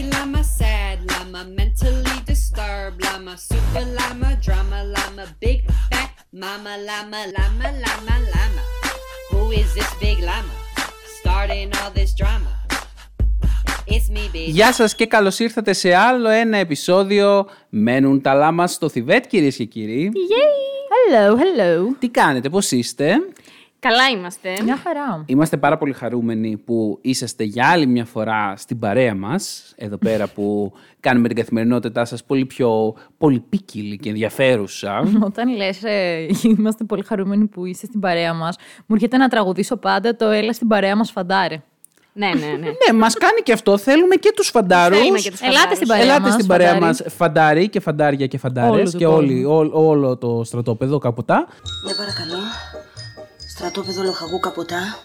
Happy llama, sad llama, mentally disturbed llama, super llama, drama llama, big fat mama llama, llama, llama, llama. Who is this big llama? Starting all this drama. It's me, big. Γεια σας και καλώς ήρθατε σε άλλο ένα επεισόδιο Μένουν τα λάμα στο Θιβέτ κυρίες και κύριοι. Hello, hello. Τι κάνετε, πώς είστε. Καλά είμαστε. Μια χαρά. Είμαστε πάρα πολύ χαρούμενοι που είσαστε για άλλη μια φορά στην παρέα μας, εδώ πέρα που κάνουμε την καθημερινότητά σας πολύ πιο πολυπίκυλη και ενδιαφέρουσα. Όταν λες ε, είμαστε πολύ χαρούμενοι που είσαι στην παρέα μας, μου έρχεται να τραγουδήσω πάντα το «Έλα στην παρέα μας φαντάρε». ναι, ναι, ναι. ναι, μας κάνει και αυτό. Θέλουμε και τους φαντάρους. Θέλουμε και τους Ελάτε φαντάρους. στην παρέα Ελάτε μας, στην παρέα φαντάρι. μας φαντάρι και φαντάρια και φαντάρες Όλο του και κόσμου. όλοι, ό- όλο το στρατόπεδο καποτά. Ναι, παρακαλώ. Στρατόπεδο λοχαγού καποτά.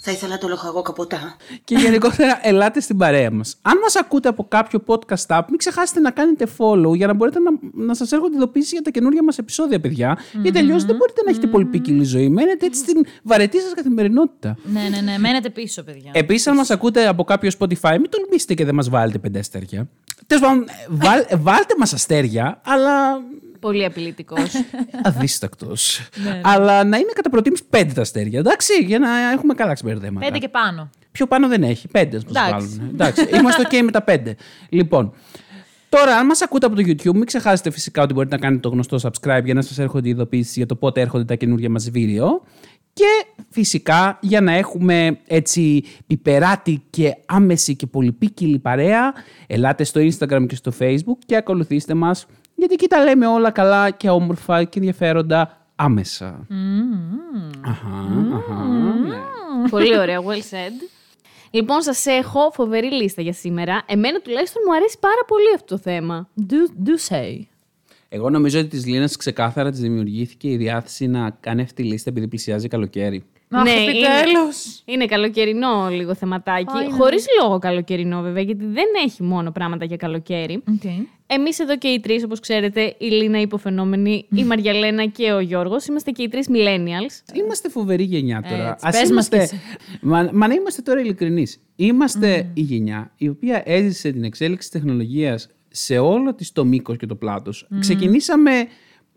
Θα ήθελα το λοχαγό καποτά. Και γενικότερα ελάτε στην παρέα μας. Αν μας ακούτε από κάποιο podcast app, μην ξεχάσετε να κάνετε follow για να μπορείτε να, να σας έρχονται ειδοποιήσεις για τα καινούργια μας επεισόδια, παιδιά. Γιατί αλλιώς δεν μπορείτε να έχετε πολυπίκυλη ζωή. Μένετε έτσι στην βαρετή σας καθημερινότητα. Ναι, ναι, ναι. Μένετε πίσω, παιδιά. Επίσης, αν μας ακούτε από κάποιο Spotify, μην τολμήσετε και δεν μας βάλετε πέντε αστέρια. Τέλος πάντων, βάλ- βάλτε μας αστέρια, αλλά Πολύ απειλητικός. αδίστακτος. Αλλά να είναι κατά προτίμηση πέντε τα αστέρια, εντάξει, για να έχουμε καλά ξεμπερδέματα. Πέντε και πάνω. Πιο πάνω δεν έχει. Πέντε μας Εντάξει. βάλουν. Εντάξει. Είμαστε OK με τα πέντε. Λοιπόν. Τώρα, αν μας ακούτε από το YouTube, μην ξεχάσετε φυσικά ότι μπορείτε να κάνετε το γνωστό subscribe για να σας έρχονται οι ειδοποιήσεις για το πότε έρχονται τα καινούργια μας βίντεο. Και φυσικά για να έχουμε έτσι πιπεράτη και άμεση και πολυπίκυλη παρέα, ελάτε στο Instagram και στο Facebook και ακολουθήστε μας γιατί εκεί τα λέμε όλα καλά και όμορφα και ενδιαφέροντα άμεσα. Αχα, αχα, ναι. Πολύ ωραία, well said. Λοιπόν, σας έχω φοβερή λίστα για σήμερα. Εμένα τουλάχιστον μου αρέσει πάρα πολύ αυτό το θέμα. Do, do say. Εγώ νομίζω ότι της Λίνας ξεκάθαρα της δημιουργήθηκε η διάθεση να κάνει αυτή τη λίστα επειδή πλησιάζει καλοκαίρι. Αχ, Ναι, επιτέλους. Είναι καλοκαιρινό λίγο θεματάκι. Α, είναι. Χωρίς λόγο καλοκαιρινό, βέβαια, γιατί δεν έχει μόνο πράγματα για καλοκαίρι. Οκ. Εμείς εδώ και οι τρεις, όπως ξέρετε, η Λίνα υποφαινόμενη, η Μαριαλένα και ο Γιώργος, είμαστε και οι τρεις millennials. Είμαστε φοβερή γενιά τώρα. Έτσι, Ας πες μας είμαστε... κι εσύ. Μα, μα να είμαστε τώρα ειλικρινείς. Είμαστε η γενιά η οποία έζησε την εξέλιξη της τεχνολογίας σε όλο της το μήκος και το πλάτος. Ξεκινήσαμε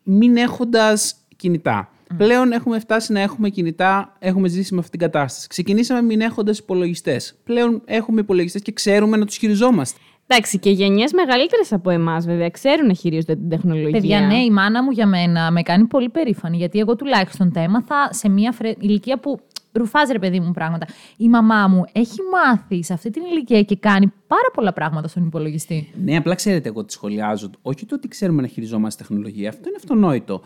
μην έχοντας κινητά. Πλέον έχουμε φτάσει να έχουμε κινητά, έχουμε ζήσει με αυτή την κατάσταση. Ξεκινήσαμε μην έχοντας υπολογιστές. Πλέον έχουμε υπολογιστές και ξέρουμε να τους χειριζόμαστε. Εντάξει, και γενιές μεγαλύτερες από εμάς, βέβαια, ξέρουν να χειρίζονται την τεχνολογία. Παιδιά, ναι, η μάνα μου για μένα με κάνει πολύ περήφανη. Γιατί εγώ τουλάχιστον τα έμαθα σε μια φρε... ηλικία που ρουφάζει ρε παιδί μου πράγματα. Η μαμά μου έχει μάθει σε αυτή την ηλικία και κάνει πάρα πολλά πράγματα στον υπολογιστή. Ναι, απλά ξέρετε, εγώ τη σχολιάζω. Όχι το ότι ξέρουμε να χειριζόμαστε τεχνολογία, αυτό είναι αυτονόητο.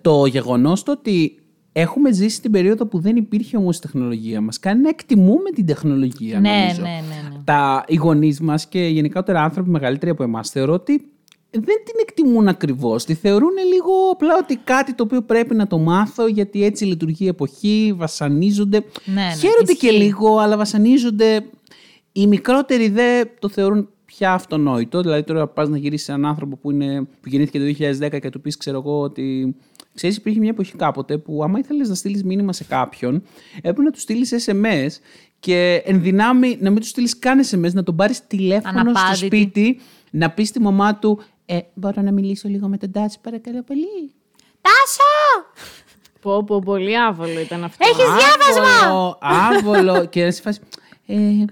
Το γεγονός το ότι έχουμε ζήσει την περίοδο που δεν υπήρχε όμως η τεχνολογία μας κάνει να εκτιμούμε την τεχνολογία. Ναι, νομίζω. ναι, ναι, ναι. Τα, οι γονείς μας και γενικότερα άνθρωποι μεγαλύτεροι από εμάς θεωρώ ότι δεν την εκτιμούν ακριβώς. Τη θεωρούν λίγο απλά ότι κάτι το οποίο πρέπει να το μάθω γιατί έτσι λειτουργεί η εποχή, βασανίζονται. Ναι, ναι, Χαίρονται και ισχύει. λίγο, αλλά βασανίζονται. Οι μικρότεροι δεν το θεωρούν πια αυτονόητο. Δηλαδή, τώρα πας να γυρίσεις έναν άνθρωπο που, είναι, που γεννήθηκε το 2010 και του πεις, ξέρω εγώ, ότι. Ξέρεις, υπήρχε μια εποχή κάποτε που, άμα ήθελες να στείλεις μήνυμα σε κάποιον, έπρεπε να του στείλεις SMS και εν δυνάμει να μην του στείλεις καν SMS, να τον πάρεις τηλέφωνο στο Αναπάντητη. σπίτι, να πεις στη μαμά του, ε, Μπορώ να μιλήσω λίγο με τον Τάση, παρακαλώ πολύ. Τάσο! Πω, πω, πολύ άβολο ήταν αυτό. Έχεις διάβασμα! Άβολο, άβολο. και να σε φάση. Ε,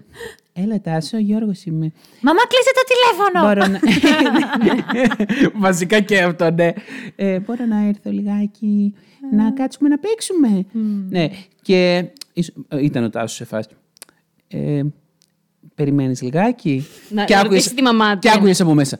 έλα, Τάσο, Γιώργος είμαι. Μαμά, κλείσε το τηλέφωνο! Μπορώ να... Βασικά και αυτό, ναι. Ε, μπορώ να έρθω λιγάκι να κάτσουμε να παίξουμε. Ναι, και ίσ- ε, ήταν ο Τάσος σε φάση. Ε, περιμένεις λιγάκι. Να- και να άκουγες- ρωτήσει τη μαμά του. Και άκουγες από μέσα.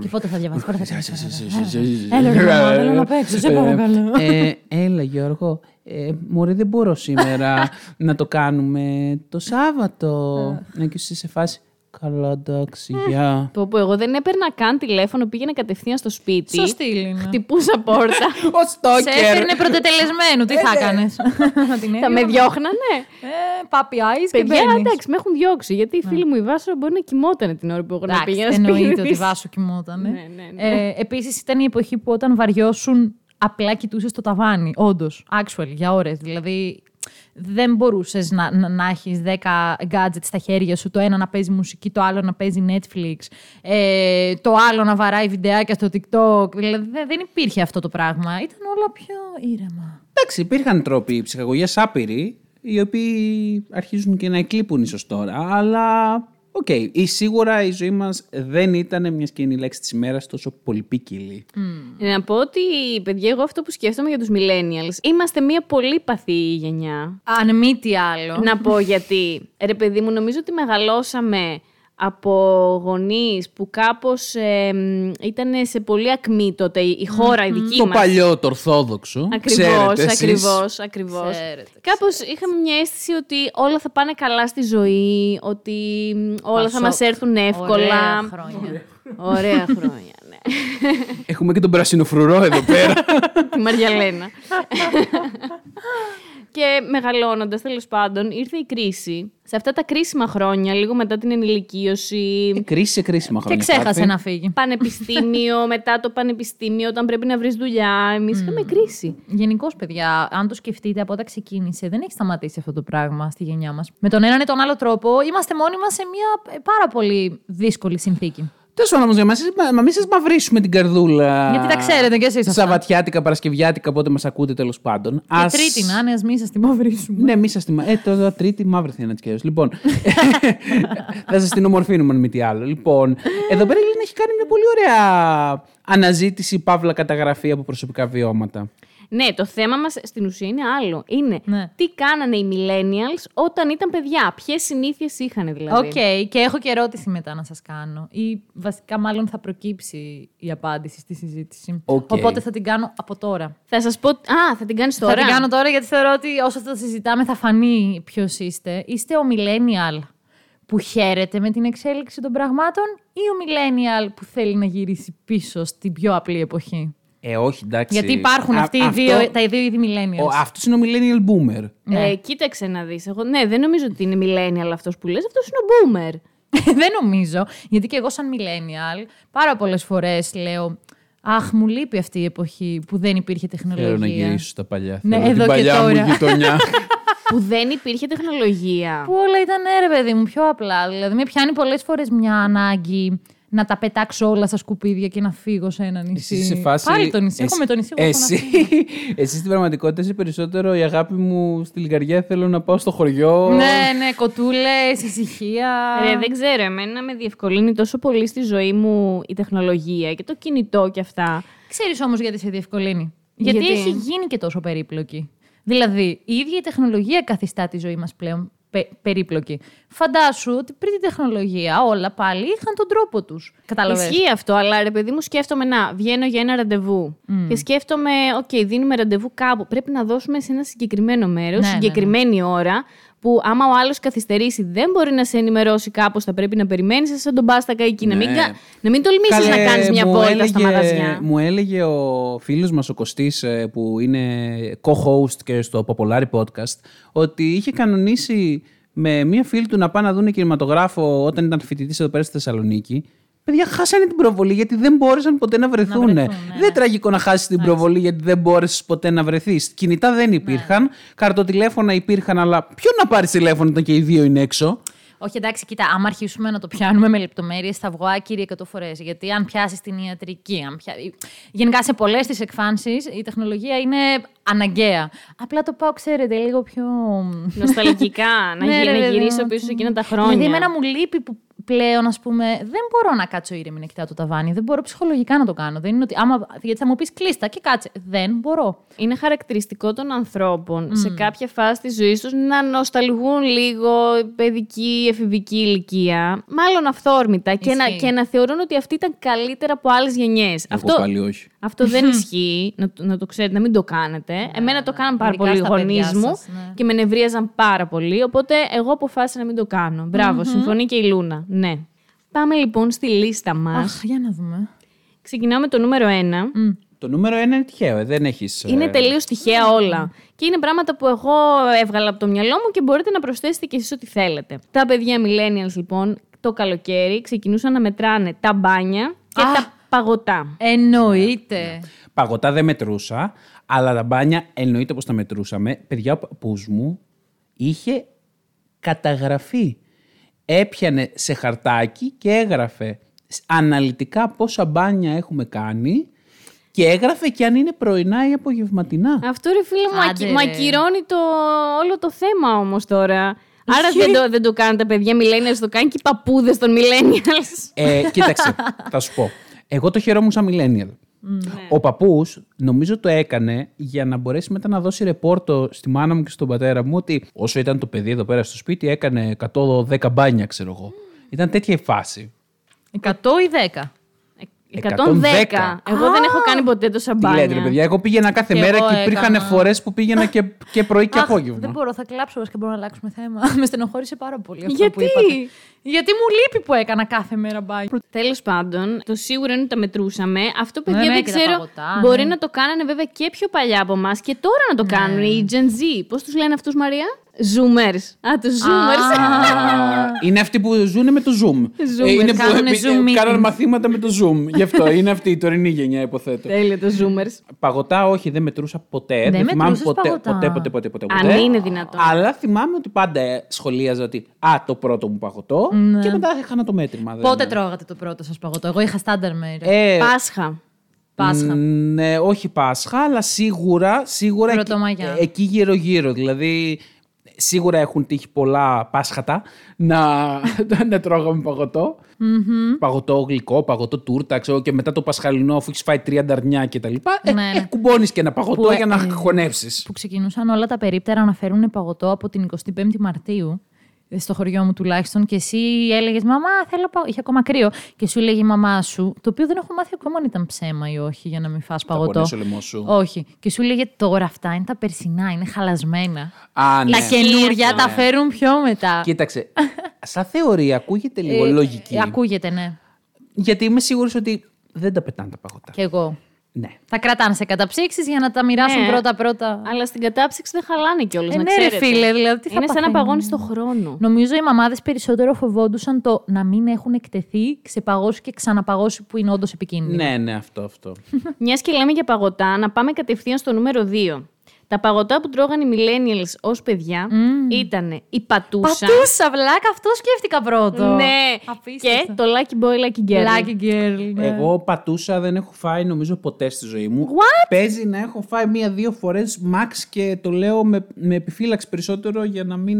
Και πότε θα διαβάσεις, πότε θα διαβάσεις. Έλα, ρε μαμά, θέλω να παίξω, σε παρακαλώ. Ε, έλα Γιώργο, ε, μωρέ δεν μπορώ σήμερα να το κάνουμε το Σάββατο. Να και εσύ σε φάση, καλά εντάξει, γεια. Πω, πω, εγώ δεν έπαιρνα καν τηλέφωνο, πήγαινα κατευθείαν στο σπίτι. Σωστή, Λίνα. Χτυπούσα πόρτα. Ο Σε Στόκερ. έφερνε πρωτετελεσμένου, τι θα έκανε. Θα με διώχνανε. Πάπι eyes και Παιδιά, μπαίνεις. εντάξει, με έχουν διώξει. Γιατί η φίλη μου η Βάσο μπορεί να κοιμόταν την ώρα που εγώ να Εντάξει, πήγαινα εννοείται σπίτι. ότι της. Βάσο κοιμόταν. Ναι, ναι, ναι. Ε, Επίσης ήταν η εποχή που όταν βαριώσουν απλά κοιτούσες το ταβάνι. Όντως. Actually, για ώρες. Δηλαδή δεν μπορούσες να, να, να έχεις 10 gadgets στα χέρια σου. Το ένα να παίζει μουσική, το άλλο να παίζει Netflix, ε, το άλλο να βαράει βιντεάκια στο TikTok. Δηλαδή δεν, δεν υπήρχε αυτό το πράγμα. Ήταν όλα πιο ήρεμα. Εντάξει, υπήρχαν τρόποι ψυχαγωγίας άπειροι, οι οποίοι αρχίζουν και να εκλείπουν ίσως τώρα, αλλά. Οκ, ή σίγουρα η ζωή μας δεν ήταν μια και είναι η λέξη της ημέρας τόσο πολυποίκιλη. Να πω ότι, παιδιά, εγώ αυτό που σκέφτομαι για τους millennials, είμαστε μια πολυπαθής γενιά. Αν μη τι άλλο. Να πω γιατί. Ρε παιδί μου, νομίζω ότι μεγαλώσαμε από γονείς που κάπως ήταν σε πολύ ακμή τότε η η χώρα, η δική Το μας. παλιό, το ορθόδοξο. Ακριβώς, ξέρετε εσείς. ακριβώς, ακριβώς. Ξέρετε, Κάπως είχαμε μια αίσθηση ότι όλα θα πάνε καλά στη ζωή, ότι μ, όλα θα Πασόκ. μας έρθουν εύκολα. Ωραία χρόνια. Ωραία χρόνια, ναι. Έχουμε και τον πρασινοφρουρό εδώ πέρα. Τη Μαριαλένα. και μεγαλώνοντας, τέλος πάντων, ήρθε η κρίση. Σε αυτά τα κρίσιμα χρόνια, λίγο μετά την ενηλικίωση, Ε, κρίση σε κρίσιμα Και χρόνια. ξέχασε Κάρφη. να φύγει. πανεπιστήμιο, μετά το πανεπιστήμιο, όταν πρέπει να βρεις δουλειά, εμείς είχαμε κρίση. Γενικώς, παιδιά, αν το σκεφτείτε από όταν ξεκίνησε, δεν έχει σταματήσει αυτό το πράγμα στη γενιά μας. Με τον έναν ή τον άλλο τρόπο, είμαστε μόνοι μας σε μια ε, πάρα πολύ δύσκολη συνθήκη. Τέλος πάντων, όμως, για μας, μα, μα μην σας μαυρίσουμε την καρδούλα. Γιατί τα ξέρετε κι εσείς αυτά. Σαββατιάτικα, Παρασκευιάτικα, πότε μας ακούτε τέλος πάντων. Και Ας- τρίτη να είναι, ας μην σας τη μαυρίσουμε. Ναι, μη σας τη. μα- Ε, τώρα τρίτη μαύρη θα είναι έτσι κι αλλιώς. Λοιπόν. θα σας την ομορφύνουμε, αν μη τι άλλο. Λοιπόν, εδώ πέρα η Ελίνα έχει κάνει μια πολύ ωραία αναζήτηση, παύλα καταγραφή από προσωπικά βιώματα. Ναι, το θέμα μας στην ουσία είναι άλλο. Είναι Ναι. τι κάνανε οι millennials όταν ήταν παιδιά. Ποιες συνήθειες είχαν δηλαδή. Οκ, και έχω και ερώτηση μετά να σας κάνω. Ή βασικά μάλλον θα προκύψει η απάντηση στη συζήτηση. Οκ. Οπότε θα την κάνω από τώρα. Θα σας πω. Α, θα την κάνεις τώρα. Θα την κάνω τώρα γιατί θεωρώ ότι όσο θα συζητάμε θα φανεί ποιος είστε. Είστε ο millennial που χαίρεται με την εξέλιξη των πραγμάτων ή ο millennial που θέλει να γυρίσει πίσω στην πιο απλή εποχή; Ε, όχι, εντάξει. Γιατί υπάρχουν Α- αυτοί οι αυτό- δύο, τα δύο είδη millennials. Ο, αυτός είναι ο millennial boomer. Ναι. Ε, κοίταξε να δεις. Εγώ ναι, δεν νομίζω ότι είναι millennial αυτός που λες. Αυτός είναι ο boomer. δεν νομίζω. Γιατί και εγώ, σαν millennial, πάρα πολλές φορές λέω. Αχ, μου λείπει αυτή η εποχή που δεν υπήρχε τεχνολογία. Θέλω να γυρίσω στα παλιά. Ναι, Θέλω εδώ την και παλιά τώρα. μου γειτονιά. που δεν υπήρχε τεχνολογία. Που όλα ήταν «Ε, ρε παιδί μου, πιο απλά. Δηλαδή, με πιάνει πολλές φορές μια ανάγκη να τα πετάξω όλα στα σκουπίδια και να φύγω σε ένα νησί. Εσύ σε φάση. Πάλι το νησί. Εσύ- Έχω με το νησί. εγώ έχω Εσύ, να φύγω. εσύ στην πραγματικότητα είσαι περισσότερο η αγάπη μου στη λιγαριά. Θέλω να πάω στο χωριό. ναι, ναι, κοτούλες, ησυχία. Ε, δεν ξέρω, εμένα με διευκολύνει τόσο πολύ στη ζωή μου η τεχνολογία και το κινητό και αυτά. Ξέρεις όμως γιατί σε διευκολύνει. Γιατί, Γιατί; έχει γίνει και τόσο περίπλοκη. Δηλαδή, η ίδια η τεχνολογία καθιστά τη ζωή μας πλέον πε- περίπλοκη. Φαντάσου ότι πριν την τεχνολογία όλα πάλι είχαν τον τρόπο τους. Κατάλαβες; Ισχύει αυτό, αλλά ρε παιδί μου, σκέφτομαι να βγαίνω για ένα ραντεβού. Και σκέφτομαι, οκ, δίνουμε ραντεβού κάπου. Πρέπει να δώσουμε σε ένα συγκεκριμένο μέρος, Ναι, συγκεκριμένη ώρα. Που άμα ο άλλος καθυστερήσει, δεν μπορεί να σε ενημερώσει κάπως. Θα πρέπει να περιμένεις σαν τον μπάστακα εκεί. Να, μην, Ναι. κα- να μην τολμήσεις Καλέ, να κάνεις μια μου βόλτα στα έλεγε- μαγαζιά. Μου έλεγε ο φίλος μας ο Κωστής ε, που είναι co-host και στο Popolari Podcast ότι είχε κανονίσει με μία φίλη του να πάνε να δουν κινηματογράφο όταν ήταν φοιτητής εδώ πέρα στη Θεσσαλονίκη. Παιδιά, χάσανε την προβολή γιατί δεν μπόρεσαν ποτέ να βρεθούν. βρεθούν, ναι, δεν ναι. είναι τραγικό να χάσεις την προβολή γιατί δεν μπόρεσες ποτέ να βρεθείς. Κινητά δεν υπήρχαν. Καρτοτηλέφωνα υπήρχαν, αλλά ποιο να πάρεις τηλέφωνο όταν και οι δύο είναι έξω; Όχι, εντάξει, κοίτα, άμα αρχίσουμε να το πιάνουμε με λεπτομέρειες, θα βγω άκυρη εκατό φορές. Γιατί αν πιάσεις την ιατρική, αν πια... γενικά σε πολλές τις εκφάνσεις η τεχνολογία είναι αναγκαία. Απλά το πάω, ξέρετε, λίγο πιο. Νοσταλγικά, να, Ναι, γυ- ρε, να παιδί γυρίσω μου. πίσω σε εκείνα τα χρόνια. Δηλαδή, εμένα μου λείπει που πλέον, ας πούμε, δεν μπορώ να κάτσω ήρεμη να κοιτάω το ταβάνι. Δεν μπορώ ψυχολογικά να το κάνω. Δεν είναι ότι, άμα, γιατί θα μου πεις κλείστα και κάτσε. Δεν μπορώ. Είναι χαρακτηριστικό των ανθρώπων σε κάποια φάση της ζωής τους να νοσταλγούν λίγο παιδική, εφηβική ηλικία, μάλλον αυθόρμητα και να, Ισχύει. και να θεωρούν ότι αυτή ήταν καλύτερα από άλλες γενιές. Εγώ Αυτό, πάλι όχι. αυτό δεν ισχύει, να, το- να το ξέρετε, να μην το κάνετε. Εμένα το κάναν πάρα Ειδικά πολύ οι στα γονείς παιδιά μου σας, ναι. και με νευρίαζαν πάρα πολύ, οπότε εγώ αποφάσισα να μην το κάνω. Μπράβο, συμφωνεί και η Λούνα. Ναι. Πάμε λοιπόν στη λίστα μας. Αχ, για να δούμε. Ξεκινάω με το νούμερο 1. Το νούμερο ένα είναι τυχαίο, ε, δεν έχεις. Είναι τελείως τυχαία όλα. Και είναι πράγματα που εγώ έβγαλα από το μυαλό μου και μπορείτε να προσθέσετε κι εσείς ό,τι θέλετε. Τα παιδιά millennials λοιπόν το καλοκαίρι ξεκινούσαν να μετράνε τα μπάνια και Α. τα παγωτά. Εννοείται. Παγωτά δεν μετρούσα, αλλά τα μπάνια εννοείται πως τα μετρούσαμε. Παιδιά, ο παππούς μου είχε καταγραφεί. Έπιανε σε χαρτάκι και έγραφε αναλυτικά πόσα μπάνια έχουμε κάνει και έγραφε και αν είναι πρωινά ή απογευματινά. Αυτό ρε φίλε μου, Άντε, ακυ- ρε. μου ακυρώνει το, όλο το θέμα όμως τώρα. Άρα Ισχύει. δεν το, δεν το κάνουν τα παιδιά millennials, το κάνουν και οι παππούδες των millennials. Ε, κοίταξε, θα σου πω. Εγώ το χαιρόμουν σαν millennial. Ο παππούς νομίζω το έκανε για να μπορέσει μετά να δώσει ρεπόρτο στη μάνα μου και στον πατέρα μου ότι όσο ήταν το παιδί εδώ πέρα στο σπίτι έκανε 110 μπάνια, ξέρω εγώ. Ήταν τέτοια η φάση. 100 ή 10. 110. 110. Εγώ δεν έχω κάνει ποτέ τόσα Τι μπάνια. λέτε, ρε παιδιά, εγώ πήγαινα κάθε Κι μέρα εγώ και υπήρχαν έκανα. φορές που πήγαινα και, και πρωί και Αχ, απόγευμα. Δεν μπορώ, θα κλάψω και μπορούμε να αλλάξουμε θέμα. Με στενοχώρησε πάρα πολύ αυτό Γιατί; που είπατε. Γιατί μου λείπει που έκανα κάθε μέρα μπάνιο. Τέλος πάντων, το σίγουρο είναι ότι τα μετρούσαμε. Αυτό, παιδιά, Ναι, ναι, δεν και τα ξέρω. παγωτά, μπορεί ναι. να το κάνανε βέβαια και πιο παλιά από εμάς και τώρα να το κάνουν οι Gen Z. Πώς τους λένε αυτούς, Μαρία; Zoomers. Α, τους Zoomers. Α, είναι αυτοί που ζουν με το Zoom. Zoomers, είναι που κάνουνε επει- Zoom meetings. κάνουν μαθήματα με το Zoom. Γι' αυτό είναι αυτή η τωρινή γενιά, υποθέτω. Τέλειο το Zoomers. Παγωτά, όχι, δεν μετρούσα ποτέ. Δεν θυμάμαι μετρούσες ποτέ, παγωτά. ποτέ, ποτέ, ποτέ, ποτέ, Αν ποτέ. είναι δυνατόν. Αλλά θυμάμαι ότι πάντα ε, σχολίαζα ότι Α, το πρώτο μου παγωτό. Και μετά είχα το μέτρημα. δεν- Πότε τρώγατε το πρώτο σας παγωτό; Εγώ είχα στάνταρ μέρε. Ε, Πάσχα. Πάσχα. Ναι, όχι Πάσχα, αλλά σίγουρα, σίγουρα εκεί, Πρωτομαγιά. ε, εκεί γύρω-γύρω. Δηλαδή, σίγουρα έχουν τύχει πολλά Πάσχατα να, να τρώγαμε παγωτό. Παγωτό γλυκό, παγωτό τούρτα, ξέρω, και μετά το Πασχαλινό, αφού έχεις φάει τρία νταρνιά κτλ. Ε, Ναι, ναι. ε, κουμπώνεις και ένα παγωτό Που, ε, για να ε, χωνεύσει. που ξεκινούσαν όλα τα περίπτερα να φέρουν παγωτό από την 25η Μαρτίου. Ε, Στο χωριό μου τουλάχιστον, και εσύ έλεγες Μαμά, θέλω παγωτό. Είχε ακόμα κρύο. Και σου έλεγε η μαμά σου, το οποίο δεν έχω μάθει ακόμα αν ήταν ψέμα ή όχι για να μην φας παγωτό. πονέσει ο λαιμός σου. Όχι. Και σου έλεγε τώρα αυτά είναι τα περσινά, είναι χαλασμένα. Α, ναι. Τα καινούρια αυτό. τα φέρουν πιο μετά. Κοίταξε, σαν θεωρία ακούγεται λίγο Ε, λογική. ε, ακούγεται, ναι. Γιατί είμαι σίγουρος ότι δεν τα πετάνε τα παγωτά. Κι εγώ. Ναι. Θα κρατάνε σε καταψύξεις για να τα μοιράσουν Ναι. πρώτα-πρώτα. Αλλά στην κατάψυξη δεν χαλάνε κιόλας. Ε, να ναι, ρε ξέρετε. φίλε, δηλαδή, τι θα Είναι σαν να παθαίνουν. παγώνει το χρόνο. Νομίζω οι μαμάδες περισσότερο φοβόντουσαν το να μην έχουν εκτεθεί, ξεπαγώσει και ξαναπαγώσει που είναι όντως επικίνδυνο. Ναι, ναι, αυτό, αυτό. Μιας και λέμε για παγωτά, να πάμε κατευθείαν στο νούμερο 2. Τα παγωτά που τρώγαν οι millennials ως παιδιά ήταν η πατούσα. Πατούσα, βλάκα, αυτό σκέφτηκα πρώτο. Ναι, Απίστευτο. και το Lucky Boy, Lucky Girl. Lucky girl. ναι. Εγώ πατούσα δεν έχω φάει νομίζω ποτέ στη ζωή μου. What? Παίζει να έχω φάει μία-δύο φορές max και το λέω με, με επιφύλαξη περισσότερο για να μην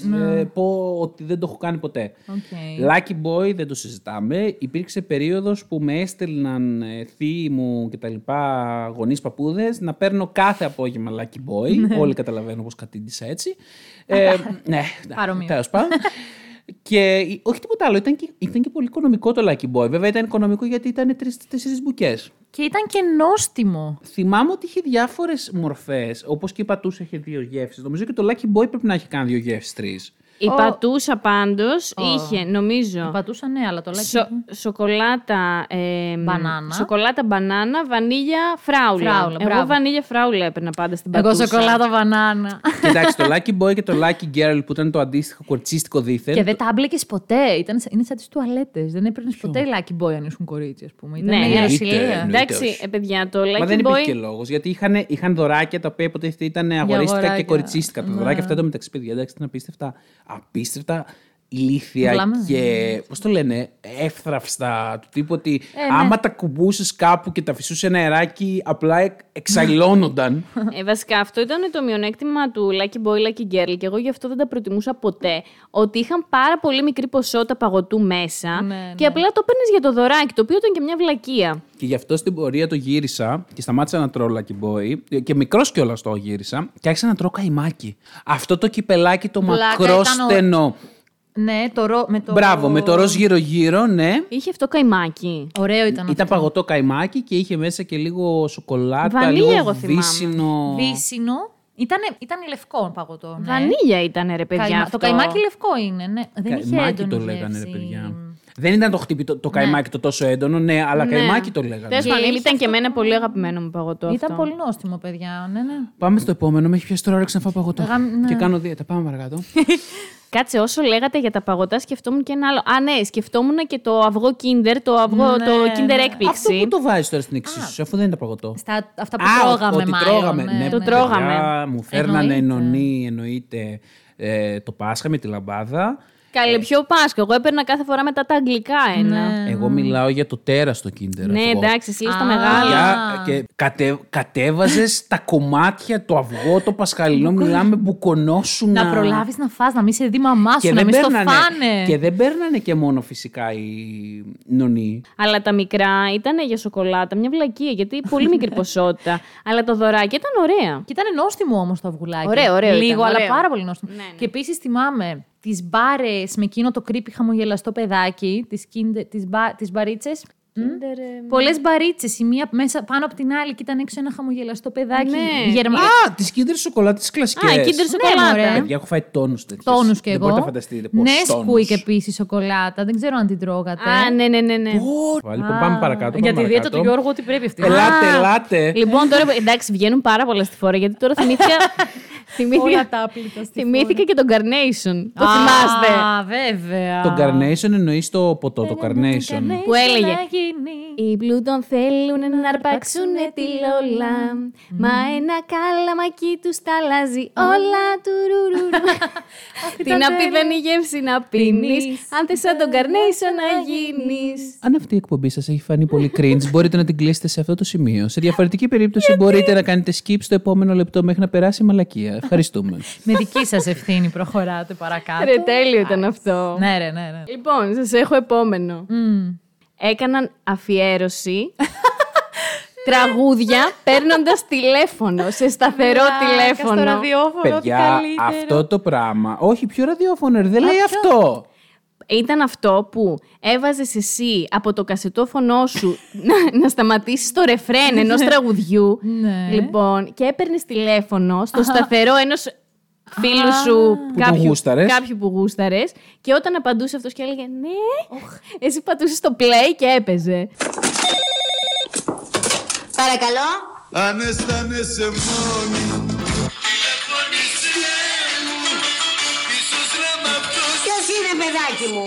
ε, πω ότι δεν το έχω κάνει ποτέ. Οκ. Lucky Boy δεν το συζητάμε. Υπήρξε περίοδος που με έστελναν ε, θείοι μου και τα λοιπά γονείς παππούδες να παίρνω κάθε απόγευμα Lucky Boy. Όλοι καταλαβαίνουν πως κατήντησα έτσι. Ε, ναι, Παρόμοιο. τέλος πάντων. Και όχι τίποτα άλλο, ήταν και, ήταν και πολύ οικονομικό το Lucky Boy. Βέβαια ήταν οικονομικό γιατί ήταν τρει-τέσσερι μπουκές. Και ήταν και νόστιμο. Θυμάμαι ότι είχε διάφορες μορφές, όπως και η πατούσα είχε δύο γεύσεις. Νομίζω και το Lucky Boy πρέπει να έχει κάνει δύο γεύσεις, τρεις. Η Ω. πατούσα πάντως Ω. είχε, νομίζω. Πατούσα, ναι, αλλά το Lucky Σο- σοκολάτα. Ε, Μπανάνα. Σοκολάτα μπανάνα, βανίλια φράουλα. Φράουλα, Εγώ μπράβο. βανίλια φράουλα έπαιρνα πάντα στην Εγώ πατούσα. σοκολάτα μπανάνα. Κοιτάξτε, το Lucky Boy και το Lucky Girl που ήταν το αντίστοιχο κορτσίστικο δίθεν. και δεν τα έμπλεκε ποτέ. Ήταν, είναι σαν τις τουαλέτες. Δεν έπαιρνες ποτέ Lucky Boy αν ήσουν κορίτσι, ας πούμε. Ήταν Ναι, η εννοείται, Ρωσιλία. εννοείται. Εντάξει, όχι. ε, παιδιά, το Μα Lucky δεν υπήρχε Boy. και λόγος. Γιατί είχαν, είχαν δωράκια τα οποία υποτίθεται ήταν αγορίστικα και αγοράκια. κοριτσίστικα. Τα Ναι. δωράκια αυτά μεταξύ παιδιά εντάξει, ήταν απίστευτα, απίστευτα ηλίθια Βλαμμένα. και πώς το λένε, εύθραυστα. Του τύπου ότι Ε, ναι. άμα τα κουμπούσες κάπου και τα φυσούσε ένα αεράκι, απλά εκ- εξαϊλώνονταν. Ε, βασικά αυτό ήταν το μειονέκτημα του Lucky Boy, Lucky Girl και εγώ γι' αυτό δεν τα προτιμούσα ποτέ. Ότι είχαν πάρα πολύ μικρή ποσότητα παγωτού μέσα Ναι, και ναι. απλά το παίρνει για το δωράκι, το οποίο ήταν και μια βλακεία. και γι' αυτό στην πορεία το γύρισα και σταμάτησα να τρώω Lucky Boy. Και μικρός κιόλας το γύρισα και άρχισα να τρώω καϊμάκι. Αυτό το κυπελάκι το Βλάκα, μακρό ήταν ο- στενό. Ναι, το ρο... με το. Μπράβο, με το ροζ γύρω-γύρω, ναι. Είχε αυτό καϊμάκι. Ωραίο ήταν. Ήταν αυτό. παγωτό καϊμάκι και είχε μέσα και λίγο σοκολάτα, Βανίλια, λίγο εγώ θυμάμαι. βύσινο. Βύσινο. Ήτανε, ήταν λευκό παγωτό. Ναι. Βανίλια ήταν ρε παιδιά. Καϊμα- αυτό. Το καϊμάκι λευκό είναι, ναι. Δεν είχε Καϊμάκι έντονη το λέγανε, ρε γεύση. παιδιά. Δεν ήταν το χτύπη το, το καϊμάκι το τόσο έντονο, ναι, αλλά Ναι. καϊμάκι το λέγανε. Τέλος Και πάντων, είχε ήταν και αυτό εμένα το- πολύ αγαπημένο μου παγωτό Ήταν αυτό. πολύ νόστιμο, παιδιά. Ναι, ναι. Πάμε στο επόμενο, με έχει πιάσει τώρα όρεξη να φάω παγωτό. Γαμ- ναι. Και κάνω δίαιτα. Πάμε παρακάτω. Κάτσε, όσο λέγατε για τα παγωτά, σκεφτόμουν και ένα άλλο. Α, ναι, σκεφτόμουν και το αυγό Kinder, το, αυγό, Ναι, το Kinder ναι. έκπληξη. Αυτό που το βάζεις τώρα στην εξίσωση, αφού δεν είναι παγωτό. Στα, αυτά που Α, τρώγαμε, ότι μάλλον. τρώγαμε. ναι, Ναι, ναι. Το παιδιά, τρώγαμε. Μου φέρνανε Εννοείται. ενωνί, εννοείται ε, το Πάσχα με τη λαμπάδα. Καλέ, πιο Πάσχα. Εγώ έπαιρνα κάθε φορά μετά τα αγγλικά ένα. Ναι. Εγώ μιλάω για το τέρα στο Kinder. Ναι, αυγό. εντάξει, εσύ λες τα Α. μεγάλα. Για- και κατε, κατέβαζες τα κομμάτια, το αυγό, το πασχαλινό, μιλάμε μπουκονόσουνα. Να προλάβεις να φας, να μην σε δει μαμά σου, και να δεν, μην στο παίρνανε, φάνε. και δεν παίρνανε και μόνο φυσικά οι νονοί. Αλλά τα μικρά ήταν για σοκολάτα, μια βλακεία, γιατί πολύ μικρή ποσότητα. Αλλά τα δωράκια ήταν ωραία. Και ήταν νόστιμο όμως το αυγουλάκι. Ωραίο, ωραίο Λίγο, ήταν, αλλά ωραίο. πάρα πολύ νόστιμο. Ναι, ναι. Και επίσης θυμάμαι τις μπάρες με εκείνο το creepy χαμογελαστό παιδάκι, τις μπα, τις μπαρίτσε. Πολλές μπαρίτσες, η μία μέσα πάνω από την άλλη και ήταν έξω ένα χαμογελαστό παιδάκι. Ναι. Γερμα... Α, τις Kinder σοκολάτες, τις κλασικές. Α, Kinder σοκολάτα. μωρέ. Παιδιά, έχω φάει τόνους τέτοιου. Τόνους κι εγώ. Δεν μπορείτε να φανταστείτε πώ. Ναι, σκουίκ επίσης σοκολάτα. Δεν ξέρω αν την τρώγατε. Α, ναι, ναι, ναι. ναι. Λοιπόν, πάμε παρακάτω. Για πάμε τη δίαιτα παρακάτω. του Γιώργου, ό,τι πρέπει αυτή. Ελάτε, ελάτε. Λοιπόν, τώρα εντάξει, βγαίνουν πάρα πολλά στη φορά, γιατί τώρα θυμήθηκα. θυμήθηκα, Όλα τα άπλυτα στη θυμήθηκα και τον Carnation. Το Α, θυμάστε. βέβαια. Το Carnation εννοείς το ποτό, το Carnation. Που έλεγε. Να γίνει. Οι Πλούτον θέλουν να αρπάξουν τη Λόλα. Μα ένα κάλαμακι τους τα αλλάζει όλα του ρουρουρου. Τι να πει δεν η γεύση να πίνεις. Αν θες σαν τον Carnation να γίνεις. Αν αυτή η εκπομπή σας έχει φανεί πολύ cringe, μπορείτε να την κλείσετε σε αυτό το σημείο. Σε διαφορετική περίπτωση, μπορείτε να κάνετε skip στο επόμενο λεπτό μέχρι να περάσει η μαλακία. Ευχαριστούμε. Με δική σας ευθύνη προχωράτε παρακάτω. Ρε, τέλειο ήταν αυτό. Ναι, ρε, ναι, ναι. Λοιπόν, σας έχω επόμενο. Μμ. Έκαναν αφιέρωση τραγούδια παίρνοντας τηλέφωνο, σε σταθερό Πλάκα, Στο τηλέφωνο. ραδιόφωνο, ό,τι Παιδιά, καλύτερο. αυτό το πράγμα. Όχι, πιο ραδιόφωνο, ρε, δεν λέει αυτό. Ήταν αυτό που έβαζες εσύ από το κασετόφωνο σου να, να σταματήσεις το ρεφρέν ενός τραγουδιού. Ναι. Λοιπόν, και έπαιρνες τηλέφωνο στο σταθερό ενός φίλου σου, Που τον γούσταρες. κάποιου που γούσταρες. Και όταν απαντούσε αυτός και έλεγε Ναι, εσύ πατούσες το play και έπαιζε. Παρακαλώ. Αν αισθάνεσαι μόνη Τηλεφώνησέ μου Ίσως να μ' αυτός Ποιος είναι παιδάκι μου;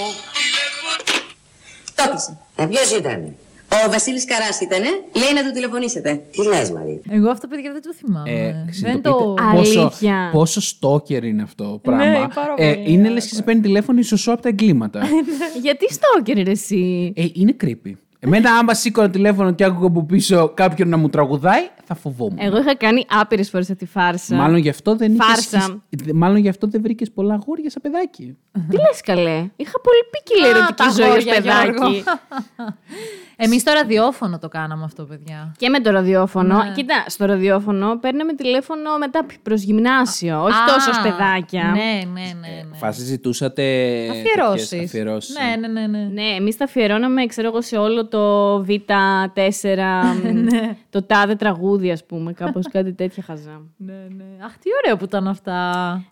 Το έπεισε. Ε, ποιος ήταν; Ο Βασίλης Καράς ήτανε. Λέει να του τηλεφωνήσετε. Τι λες Μαρή. Εγώ αυτό, παιδιά, δεν το θυμάμαι. Ε, δεν συνειδητοποιείτε το. πόσο, Αλήθεια. πόσο stalker είναι αυτό το πράγμα. πάρα ε, πολύ. είναι λες και σε παίρνει τηλέφωνο η σωσό από τα εγκλήματα. Γιατί στόκερ ρε εσύ; ε, είναι creepy. Εμένα, άμα σήκωνα τηλέφωνο και άκουγα από πίσω κάποιον να μου τραγουδάει, θα φοβόμουν. Εγώ είχα κάνει άπειρες φορές αυτή τη φάρσα. Μάλλον γι' αυτό δεν είχες Φάρσα. σχισ- Μάλλον γι' αυτό δεν βρήκες πολλά αγόρια σαν παιδάκι. Τι λες καλέ; Είχα πολύ πίκυλη Α, ερωτική τα ζωή ως αγόρια, παιδάκι. Γιώργο. Εμείς στο ραδιόφωνο το κάναμε αυτό, παιδιά. Και με το ραδιόφωνο. Ναι. Κοίτα, στο ραδιόφωνο παίρναμε τηλέφωνο μετά προς γυμνάσιο. Όχι Α, τόσο ως παιδάκια. Ναι, ναι, ναι. ναι. Φάση ζητούσατε. Αφιερώσεις. τέτοιες αφιερώσεις. Ναι, ναι, ναι. ναι. Ναι, εμείς τα αφιερώναμε, ξέρω εγώ, σε όλο το Β4, Ναι. το τάδε τραγούδι, ας πούμε, κάπως κάτι τέτοια χαζά. ναι, ναι. Αχ, τι ωραίο που ήταν αυτά.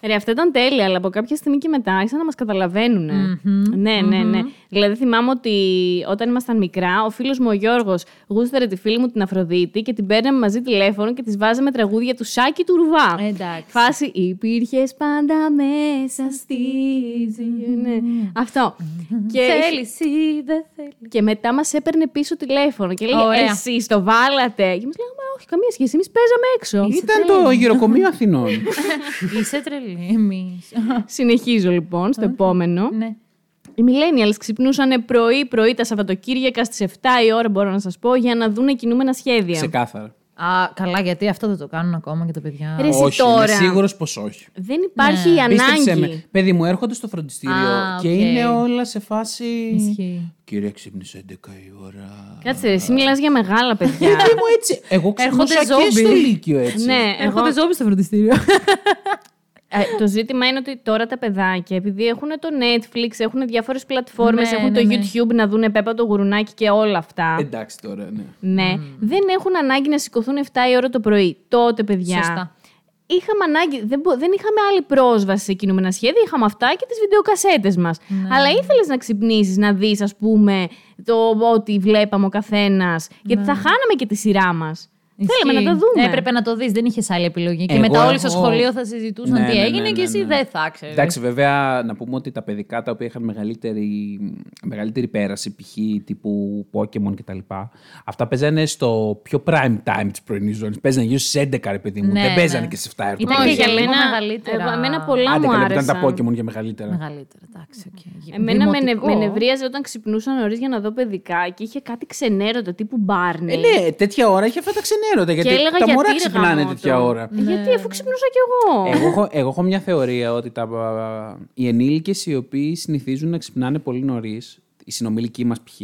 Ρε, αυτά ήταν τέλεια, αλλά από κάποια στιγμή και μετά άρχισαν να μας καταλαβαίνουν. Ναι, ναι, ναι. Δηλαδή θυμάμαι ότι όταν ήμασταν μικρά, ο φίλος μου ο Γιώργος γούσταρε τη φίλη μου την Αφροδίτη και την παίρναμε μαζί τηλέφωνο και της βάζαμε τραγούδια του Σάκη του Ρουβά. Ε, εντάξει. Φάση υπήρχες πάντα μέσα στη ζωή. Ναι. Αυτό. και, Θέλεις ή δεν θέλεις. και μετά μας έπαιρνε πίσω τηλέφωνο και λέει Ωραία. Εσείς το βάλατε. Και μας λέγαμε Όχι, καμία σχέση. Εμείς παίζαμε έξω. Ήταν το γυροκομείο Αθηνών. Είσαι τρελή, εμείς. Συνεχίζω λοιπόν στο επόμενο. ναι. Οι millennials ξυπνούσαν πρωί-πρωί τα Σαββατοκύριακα στις 7 η ώρα, μπορώ να σας πω, για να δουν κινούμενα σχέδια. Ξεκάθαρα. Α, καλά, γιατί αυτό δεν το κάνουν ακόμα και τα παιδιά. Ρε, εσύ όχι, τώρα. είμαι σίγουρος πως όχι. Δεν υπάρχει Ναι. η Πίστεψε ανάγκη. με. Παιδί μου, έρχονται στο φροντιστήριο Α, και οκ. είναι όλα σε φάση. Ισχύει. Κύριε, ξύπνησε 11 η ώρα. Κάτσε, ρε, εσύ μιλάς για μεγάλα παιδιά. Παιδί μου έτσι. Εγώ Έρχονται ξυπνούσα και ζόμπι. στο Λύκειο έτσι. ναι, εγώ... Έρχονται ζόμπι στο φροντιστήριο. Ε, το ζήτημα είναι ότι τώρα τα παιδάκια, επειδή έχουν το Netflix, έχουν διάφορες πλατφόρμες, Ναι, έχουν ναι, το ναι. YouTube να δουν Πέπα το γουρουνάκι και όλα αυτά. Εντάξει τώρα, ναι. Ναι, δεν έχουν ανάγκη να σηκωθούν 7 η ώρα το πρωί. Τότε, παιδιά. Σωστά. Είχαμε ανάγκη, δεν, μπο- δεν είχαμε άλλη πρόσβαση σε κινούμενα σχέδια, είχαμε αυτά και τις βιντεοκασέτες μας. Ναι. Αλλά ήθελες να ξυπνήσεις, να δεις, ας πούμε, το ότι βλέπαμε ο καθένας, γιατί Ναι. θα χάναμε και τη σειρά μας. Θέλαμε να τα δούμε. Έπρεπε να το δεις, δεν είχες άλλη επιλογή. Και Εγώ μετά όλοι έχω- στο σχολείο θα συζητούσαν Ναι, τι ναι, έγινε ναι, και ναι, εσύ ναι. δεν θα ξέρεις. Εντάξει, βέβαια, να πούμε ότι τα παιδικά τα οποία είχαν μεγαλύτερη, μεγαλύτερη πέραση, π.χ. τύπου Pokémon κτλ. Αυτά παίζανε στο πιο prime time της πρωινής ζώνης. Παίζανε γύρω στις 11, ρε παιδί μου. Ναι, Δεν παίζανε ναι. και στις 7 έρθουν. Ήταν το και πρωί. για λίγο εμένα- μεγαλύτερα. Εγώ, εμένα πολλά Άντε μου καλά, ήταν άρεσαν. τα Pokémon για μεγαλύτερα. Μεγαλύτερα, εντάξει. οκ. Εμένα με, νε- Δημοτικό. με νευρίαζε όταν ξυπνούσα νωρίς για να δω παιδικά και είχε κάτι ξενέρωτα τύπου Μπάρνι. Ε, ναι, τέτοια ώρα είχε αυτά τα ξενέρωτα. Γιατί έλεγα, τα μωρά γιατί, ρε ξυπνάνε γαμώτο. τέτοια ώρα. Ε, Γιατί, αφού ξυπνούσα κι εγώ. Εγώ έχω, εγώ έχω μια θεωρία ότι τα, οι ενήλικες οι οποίοι συνηθίζουν να ξυπνάνε πολύ νωρίς, οι συνομιλικοί μας π.χ.,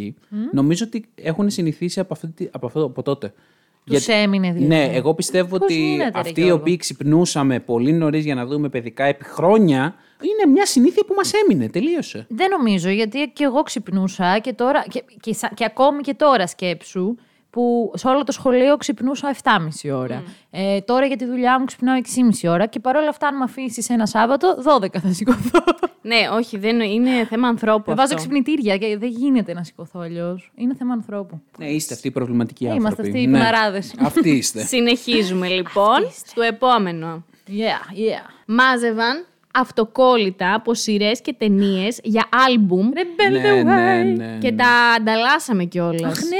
νομίζω ότι έχουν συνηθίσει από, αυτή, τη- από, αυτό, από τότε. Τους έμεινε δηλαδή. Ναι, εγώ πιστεύω Πώς ότι γίνεται, ρε αυτοί οι Γιώργο; οποίοι ξυπνούσαμε πολύ νωρίς για να δούμε παιδικά επί χρόνια, είναι μια συνήθεια που μας έμεινε. Τελείωσε. Δεν νομίζω, γιατί και εγώ ξυπνούσα και τώρα. Και, και, σα- και ακόμη και τώρα σκέψου που σε όλο το σχολείο ξυπνούσα 7,5 ώρα. Ε, τώρα για τη δουλειά μου ξυπνάω 6,5 ώρα και παρόλα αυτά, αν με αφήσεις ένα Σάββατο, 12 θα σηκωθώ. Ναι, όχι, δεν είναι θέμα ανθρώπου. Θα βάζω αυτό. ξυπνητήρια και δεν γίνεται να σηκωθώ αλλιώς. Είναι θέμα ανθρώπου. Ναι, είστε αυτοί οι προβληματικοί Ε, άνθρωποι. είμαστε αυτοί οι Ναι. κουναράδες. Αυτοί είστε. Συνεχίζουμε λοιπόν στο επόμενο. Yeah, yeah. Μάζευαν αυτοκόλλητα από σειρές και ταινίες για άλμπουμ Rebel ναι, the ναι, way. ναι, και ναι. τα ανταλλάσσαμε κιόλας. Αχ, ναι.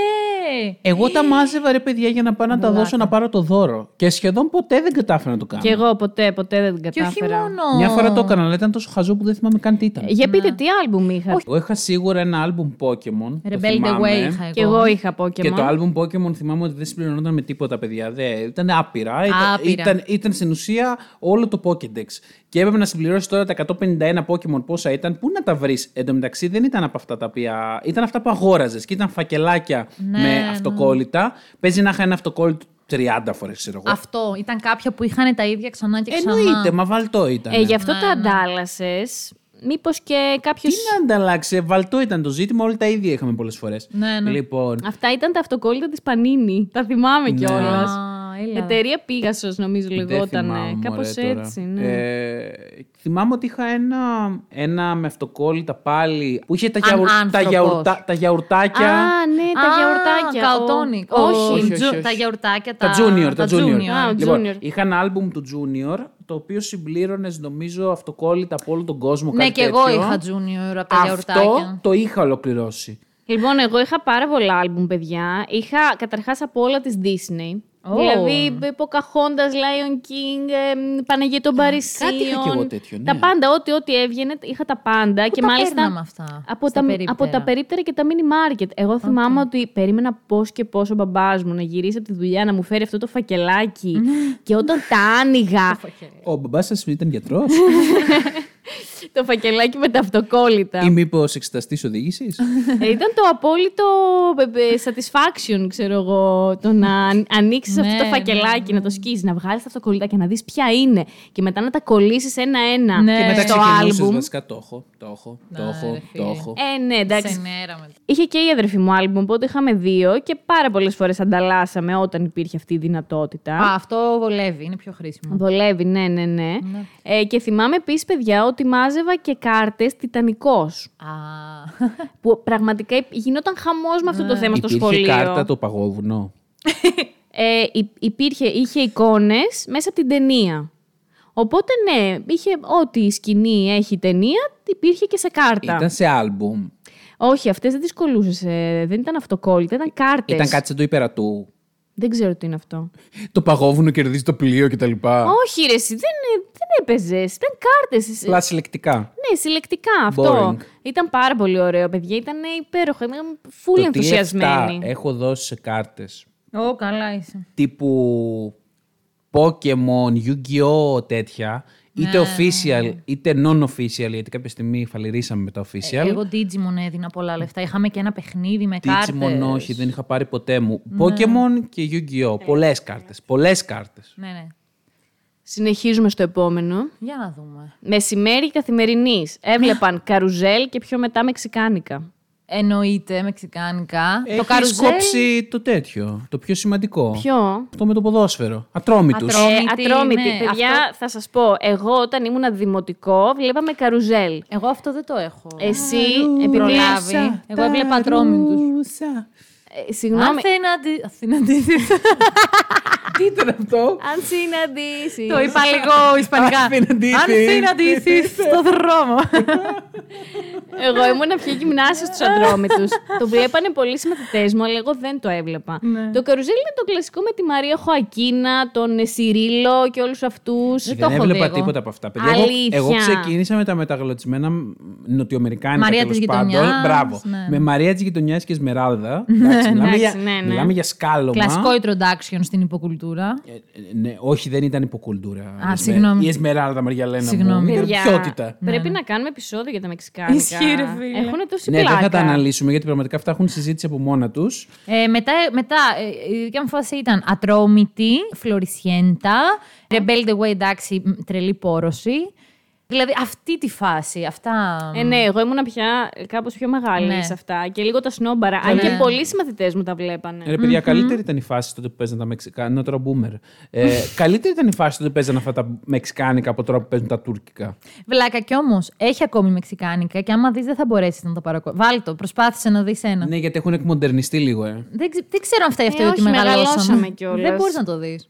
Εγώ τα μάζευα ρε παιδιά για να πάω να τα δώσω να πάρω το δώρο. Και σχεδόν ποτέ δεν κατάφερα να το κάνω. Και εγώ ποτέ, ποτέ δεν την Και όχι κατάφερα. μόνο. Μια φορά το έκανα, αλλά ήταν τόσο χαζό που δεν θυμάμαι καν τι ήταν. Για πείτε τι άλμπουμ είχα; Εγώ είχα σίγουρα ένα άλμπουμ Pokemon. το Rebel the θυμάμαι. way είχα εγώ. Και εγώ είχα Pokemon. Και το άλμπουμ Pokemon θυμάμαι ότι δεν συμπληρωνόταν με τίποτα, παιδιά. Δεν, ήταν άπειρα. Ήταν, Άπειρα. Ήταν, ήταν στην ουσία όλο το Pokédex. Και έπρεπε να συμπληρώσεις τώρα τα 151 Pokemon πόσα ήταν. Πού να τα βρεις; Εν τω μεταξύ δεν ήταν από αυτά τα οποία. ήταν αυτά που αγόραζες και ήταν φακελάκια Ναι, με ναι. αυτοκόλλητα. Παίζει να είχα ένα αυτοκόλλητο 30 φορές, ξέρω εγώ. Αυτό. Ήταν κάποια που είχαν τα ίδια ξανά και ξανά. Εννοείται, μα βαλτό ήταν. Ε, γι' αυτό Ναι, τα ναι. αντάλλασες. Μήπως και κάποιο. Τι να ανταλλάξει, βαλτό ήταν το ζήτημα, όλοι τα ίδια είχαμε πολλές φορές. Ναι, ναι. Λοιπόν, Αυτά ήταν τα αυτοκόλλητα της Πανίνη. Τα θυμάμαι Ναι. κιόλας. Α, έλα. Εταιρεία Πίγασος, νομίζω δεν λεγόταν. θυμάμαι, Κάπως μωρέ, τώρα. έτσι. Ναι. Ε, θυμάμαι ότι είχα ένα, ένα με αυτοκόλλητα πάλι που είχε τα, Αν γιαουρ- τα, άνθρωπος. γιαουρτά, τα γιαουρτάκια. Α, ναι, τα Α, γιαουρτάκια. Καοτόνικ. Ο- Όχι, όχι, όχι, τζου- όχι. τα γιαουρτάκια. Τα, Τα junior, τα, junior. Α, ο Λοιπόν, junior. είχα ένα άλμπουμ του junior, το οποίο συμπλήρωνες νομίζω αυτοκόλλητα από όλο τον κόσμο. Ναι, κάτι και εγώ τέτοιο. είχα junior από τα Αυτό γιαουρτάκια. το είχα ολοκληρώσει. Λοιπόν, εγώ είχα πάρα πολλά άλμπουμ, παιδιά. Είχα καταρχάς από όλα τη Disney. Ω. Δηλαδή, Pocahontas, Lion King, ε, Παναγία των Παρισίων. κάτι είχα κι εγώ τέτοιο, ναι. Τα πάντα, ό,τι, ό,τι έβγαινε, είχα τα πάντα. και τα μάλιστα. παίρναμε αυτά, Από στα τα, περίπτερα; από τα περίπτερα και τα mini market. Εγώ θυμάμαι ότι περίμενα πώς και πώ ο μπαμπάς μου να γυρίσει από τη δουλειά να μου φέρει αυτό το φακελάκι. και όταν τα άνοιγα. Ο μπαμπάς σας ήταν γιατρός, το φακελάκι με τα αυτοκόλλητα. ή μήπως εξεταστής οδήγησης; Ε, Ήταν το απόλυτο ε, ε, satisfaction, ξέρω εγώ, το να ανοίξεις Ναι, αυτό το ναι, φακελάκι, να το σκίσει, να βγάλεις τα αυτοκολλητά και να δεις ποια είναι. Και μετά να τα κολλήσεις ένα-ένα Ναι. Και μετά στο ξεκινούσες άλμπουμ. βασικά το έχω, το έχω, το Ναι, έχω, ρε το φίλε. έχω. Ε, ναι, εντάξει. Σε νέραμε. Είχε και η αδερφή μου άλμπουμ, οπότε είχαμε δύο και πάρα πολλές φορές ανταλλάσσαμε όταν υπήρχε αυτή η δυνατότητα. Α, αυτό βολεύει, είναι πιο χρήσιμο. Βολεύει, ναι, ναι, ναι. Ε, και θυμάμαι επίσης, παιδιά, ότι μάζευα και κάρτες Τιτανικός. Α, Που πραγματικά υπ- γινόταν χαμός με αυτό το θέμα στο Υπήρχε σχολείο. κάρτα το παγόβουνο; ε, υ- υπήρχε, είχε εικόνες μέσα από την ταινία. Οπότε ναι, είχε ό,τι σκηνή έχει η ταινία, υπήρχε και σε κάρτα. Ήταν σε άλμπουμ. Όχι, αυτές δεν τις κολούσες, ε, δεν ήταν αυτοκόλλητα, ήταν κάρτες. Ήταν κάτι σαν το υπερατού. Δεν ξέρω τι είναι αυτό. Το παγόβουνο κερδίζει το πλοίο κτλ. Όχι ρε, εσύ, δεν, δεν έπαιζες, ήταν κάρτες. Απλά συλλεκτικά. Ναι, συλλεκτικά αυτό. Boring. Ήταν πάρα πολύ ωραίο, παιδιά. Ήταν υπέροχο. Ήμουν φουλ Το τι ενθουσιασμένη. λεφτά έχω δώσει σε κάρτες Ω, καλά είσαι. τύπου Pokemon, Yu-Gi-Oh! τέτοια, είτε Ναι. official είτε non-official, γιατί κάποια στιγμή φαλυρίσαμε με τα official. Εγώ Digimon έδινα πολλά λεφτά. Είχαμε και ένα παιχνίδι με Digimon κάρτες. όχι, δεν είχα πάρει ποτέ μου. Pokemon και Yu-Gi-Oh! Πολλές κάρτες. Πολλές κάρτες. Ναι, ναι. Συνεχίζουμε στο επόμενο. Για να δούμε. Μεσημέρι καθημερινής. Έβλεπαν καρουζέλ και πιο μετά μεξικάνικα. Εννοείται μεξικάνικα. Έχεις το καρουζέλ. κόψει το τέτοιο, το πιο σημαντικό. Ποιο; Αυτό με το ποδόσφαιρο. Ατρόμητους. Ατρό- Ε, Ατρόμητη, ατρόμητη. ναι, Παιδιά, αυτό- θα σας πω, εγώ όταν ήμουν δημοτικό βλέπαμε καρουζέλ. Εγώ αυτό δεν το έχω. Εσύ, επειδή προλάβει. Εγώ έβλεπα ατρόμητους. Ε, συγγνώμη. Αν συναντι- συναντήσεις. Τι ήταν αυτό; Αν συναντήσεις. Το είπα λίγο ισπανικά. Αν συναντήσεις. Αν συναντήσεις στο δρόμο. Εγώ ήμουν πιο γυμνάσιο στους αντρόμητους. το βλέπανε πολλοί συμμαθητές μου, αλλά εγώ δεν το έβλεπα. Ναι. Το καρουζέλ είναι το κλασικό με τη Μαρία Χοακίνα, τον ε, Σιρίλο και όλους αυτούς. Δεν το Δεν έχω έβλεπα δει εγώ. τίποτα από αυτά. Παιδιά, εγώ, Αλήθεια. εγώ ξεκίνησα με τα μεταγλωτισμένα νοτιοαμερικάνικα. Μαρία τέλος της πάντων. γειτονιάς, Μπράβο. ναι. Με Μαρία της γειτονιάς και Εσμεράλδα. Εντάξει, μιλάμε, για, Εντάξει, ναι, ναι. μιλάμε για σκάλωμα. Κλασικό introduction στην υποκουλτούρα. Ε, ε, ναι, όχι, δεν ήταν υποκουλτούρα. Α, Η Εσμε- συγγνώμη. Η Εσμεράλδα Μαριαλένα Συγγνώμη. μου. Ήταν Παιδιά, ποιότητα. Πρέπει να κάνουμε επεισόδιο για τα μεξικάνικα. Ισχύει, ρε φίλε. Έχουν τόση Ναι, δεν πλάκα. θα τα αναλύσουμε γιατί πραγματικά αυτά έχουν συζήτηση από μόνα τους. Ε, μετά, μετά ε, η δικιά μου φάση ήταν Ατρόμητη, Φλωρισιέντα, Rebel the Way, εντάξει, μ, τρελή πόρωση. Δηλαδή αυτή τη φάση, αυτά. Ε, ναι, εγώ ήμουν πια κάπως πιο μεγάλη Ναι. σε αυτά. Και λίγο τα σνόμπαρα. Αν και πολλοί συμμαθητές μου τα βλέπανε. Ρε παιδιά, καλύτερη ήταν η φάση τότε που παίζαν τα Μεξικάνικα. τώρα boomer. Ε, καλύτερη ήταν η φάση τότε που παίζαν αυτά τα Μεξικάνικα από τώρα που παίζουν τα Τούρκικα. Βλάκα κι όμως έχει ακόμη μεξικάνικα και άμα δεις δεν θα μπορέσεις να το παρακολουθήσει. Βάλ το, προσπάθησε να δεις ένα. Ναι, γιατί έχουν εκμοντερνιστεί λίγο, ε. Δεν, ξε- δεν ξέρω αν φταίει αυτό Ε, ότι όχι, μεγαλώσαμε. μεγαλώσαμε κιόλας. Δεν μπορείς να το δεις.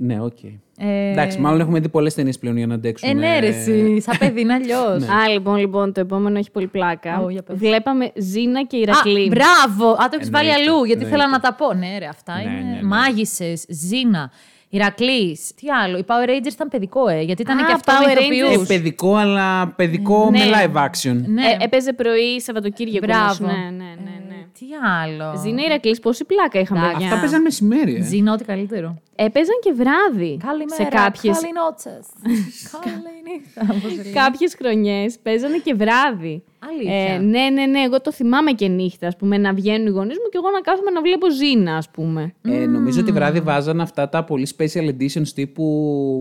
Ναι, οκ. Ε, Εντάξει, μάλλον έχουμε δει πολλές ταινίες πλέον για να αντέξουμε. Ε, ναι, ρε, εσύ, σαν παιδί είναι αλλιώς. Α, λοιπόν, λοιπόν, το επόμενο έχει πολύ πλάκα. Ω, για πες. Βλέπαμε Ζήνα και Α, Ηρακλή. μπράβο! Α, το έχεις βάλει Εννοείται, αλλού, γιατί εννοείται. ήθελα να τα πω. Ναι, ρε, αυτά Ναι, είναι ναι, ναι. μάγισσες, Ζήνα, Ηρακλής. Τι άλλο. Οι Power Rangers ήταν παιδικό, ε, γιατί ήταν Α, και αυτό Power με Rangers. ηθοποιούς. Ε, παιδικό, αλλά παιδικό Ναι. με live action. Ναι, Ε, έπαιζε πρωί Σαββατοκύριακο. μπράβο. όμως. Ναι, ναι, ναι. ναι. Ε, τι άλλο; Ζήνα Ηρακλή, πόση πλάκα είχαμε. Εντάξει. παιδιά. Αυτά παίζαν μεσημέρι. Ε. Ζήνα, ό,τι καλύτερο. Έπαιζαν και βράδυ. Καλημέρα, σε κάποιες, καληνότσες. Καληνύχτα, όπως λέει. κάποιες χρονιές παίζανε και βράδυ. Αλήθεια. ναι, ναι, ναι. Εγώ το θυμάμαι και νύχτα, ας πούμε, να βγαίνουν οι γονείς μου και εγώ να κάθομαι να βλέπω Ζήνα, ας πούμε. Ε, νομίζω ότι βράδυ βάζαν αυτά τα πολύ special editions τύπου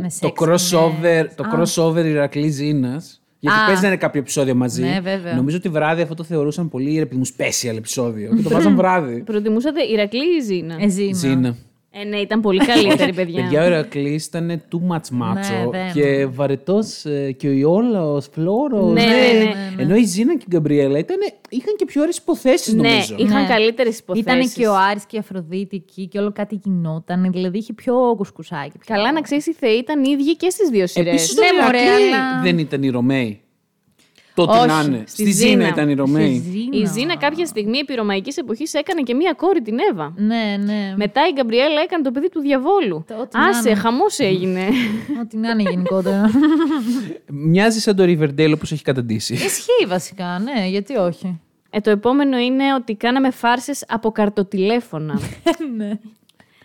Με το sexy crossover, ναι. το Α. crossover Ηρακλή Ζήνας. Γιατί Α. παίζανε κάποιο επεισόδιο μαζί. Ναι, βέβαια. Νομίζω ότι βράδυ αυτό το θεωρούσαν πολύ ρε παιδί μου special επεισόδιο. και το βάζαν βράδυ. Προτιμούσατε Ηρακλή ή Ζήνα; Ε, Ζήνα. Ζήνα. Ε, ναι, ήταν πολύ καλύτερη, παιδιά. Παιδιά, ο Ηρακλή ήταν too much macho Ναι, δεν. και βαρετός και ο Ιόλαος, Φλόρος. Ναι, ναι, ναι, Ενώ η Ζήνα και η Γκαμπριέλα ήταν, είχαν και πιο ωραίες υποθέσεις, ναι, νομίζω. είχαν Ναι. καλύτερες υποθέσεις. Ήταν και ο Άρης και η Αφροδίτη εκεί και όλο κάτι γινόταν. Δηλαδή είχε πιο κουσκουσάκι. πιο- Καλά να ξέρεις, οι θεοί ήταν οι ίδιοι και στις δύο σειρές. Επίση, Ναι, το μωρέ, Ηρακλή αλλά- δεν ήταν οι Ρωμαίοι. Τότε Όχι, να είναι. στη Στη Ζήνα Ζήνα. ήταν οι Στη Ρωμαίοι. Ζήνα. Η Ζήνα κάποια στιγμή επί ρωμαϊκής εποχής έκανε και μία κόρη την Εύα. Ναι, ναι. Μετά η Γκαμπριέλα έκανε το παιδί του διαβόλου. Το ό,τι να Άσε, είναι. χαμός έγινε. Ό,τι να είναι γενικότερα. Μοιάζει σαν το Riverdale όπως έχει καταντήσει. Ισχύει βασικά, ναι, γιατί όχι. ε, το επόμενο είναι ότι κάναμε φάρσες από καρτοτηλέφωνα.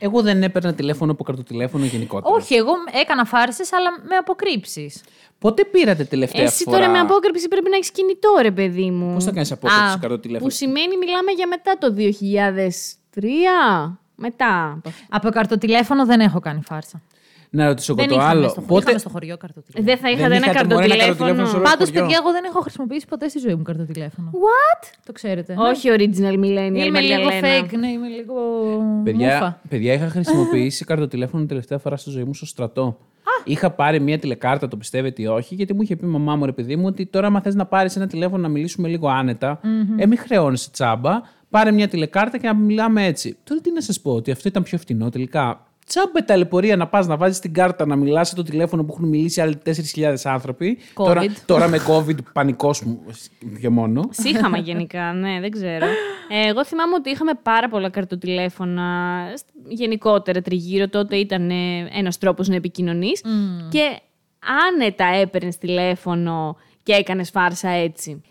Εγώ δεν έπαιρνα τηλέφωνο από καρτοτηλέφωνο γενικότερα. όχι, εγώ έκανα φάρσες, αλλά με αποκρύψεις. Πότε πήρατε τελευταία Εσύ φορά; τώρα με απόκρυψη πρέπει να έχεις κινητό, ρε παιδί μου. Πώς θα κάνεις απόκριψη Α, καρτοτηλέφωνο. Που σημαίνει μιλάμε για μετά το 2003. Μετά. από αυτό. Από καρτοτηλέφωνο δεν έχω κάνει φάρσα. Να ρωτήσω εγώ Δεν το είχαμε άλλο. στο, Πότε... είχαμε στο χωριό καρτοτηλέφωνο. Δεν θα είχατε ένα είχατε, μωρέ, ένα καρτοτηλέφωνο. καρτοτηλέφωνο σε όλο Πάντως, το χωριό. παιδιά, εγώ δεν έχω χρησιμοποιήσει ποτέ στη ζωή μου καρτοτηλέφωνο. What? Το ξέρετε. Όχι original millennial. Είμαι λίγο Μαριαλένα. fake, ναι, είμαι λίγο. Παιδιά, μούφα. παιδιά, είχα χρησιμοποιήσει καρτοτηλέφωνο τελευταία φορά στη ζωή μου στο στρατό. Είχα πάρει μια τηλεκάρτα, το πιστεύετε ή όχι, γιατί μου είχε πει η μαμά μου, ρε παιδί μου, ότι τώρα, άμα θες να πάρεις ένα τηλέφωνο να μιλήσουμε λίγο άνετα, ε, μην χρεώνεσαι τσάμπα, πάρε μια τηλεκάρτα και να μιλάμε έτσι. Τώρα τι να σας πω, ότι αυτό ήταν πιο φτηνό τελικά. Τσάμπε ταλαιπωρία να πας να βάζεις την κάρτα να μιλάς σε το τηλέφωνο που έχουν μιλήσει άλλοι 4.000 άνθρωποι. COVID. Τώρα, τώρα με COVID, πανικός μου και μόνο. Σύχαμα γενικά, ναι, δεν ξέρω. Ε, εγώ θυμάμαι ότι είχαμε πάρα πολλά καρτοτηλέφωνα σ- γενικότερα τριγύρω. Τότε ήταν ε, ένας τρόπος να επικοινωνείς. Και άνετα έπαιρνες τηλέφωνο και έκανες φάρσα έτσι.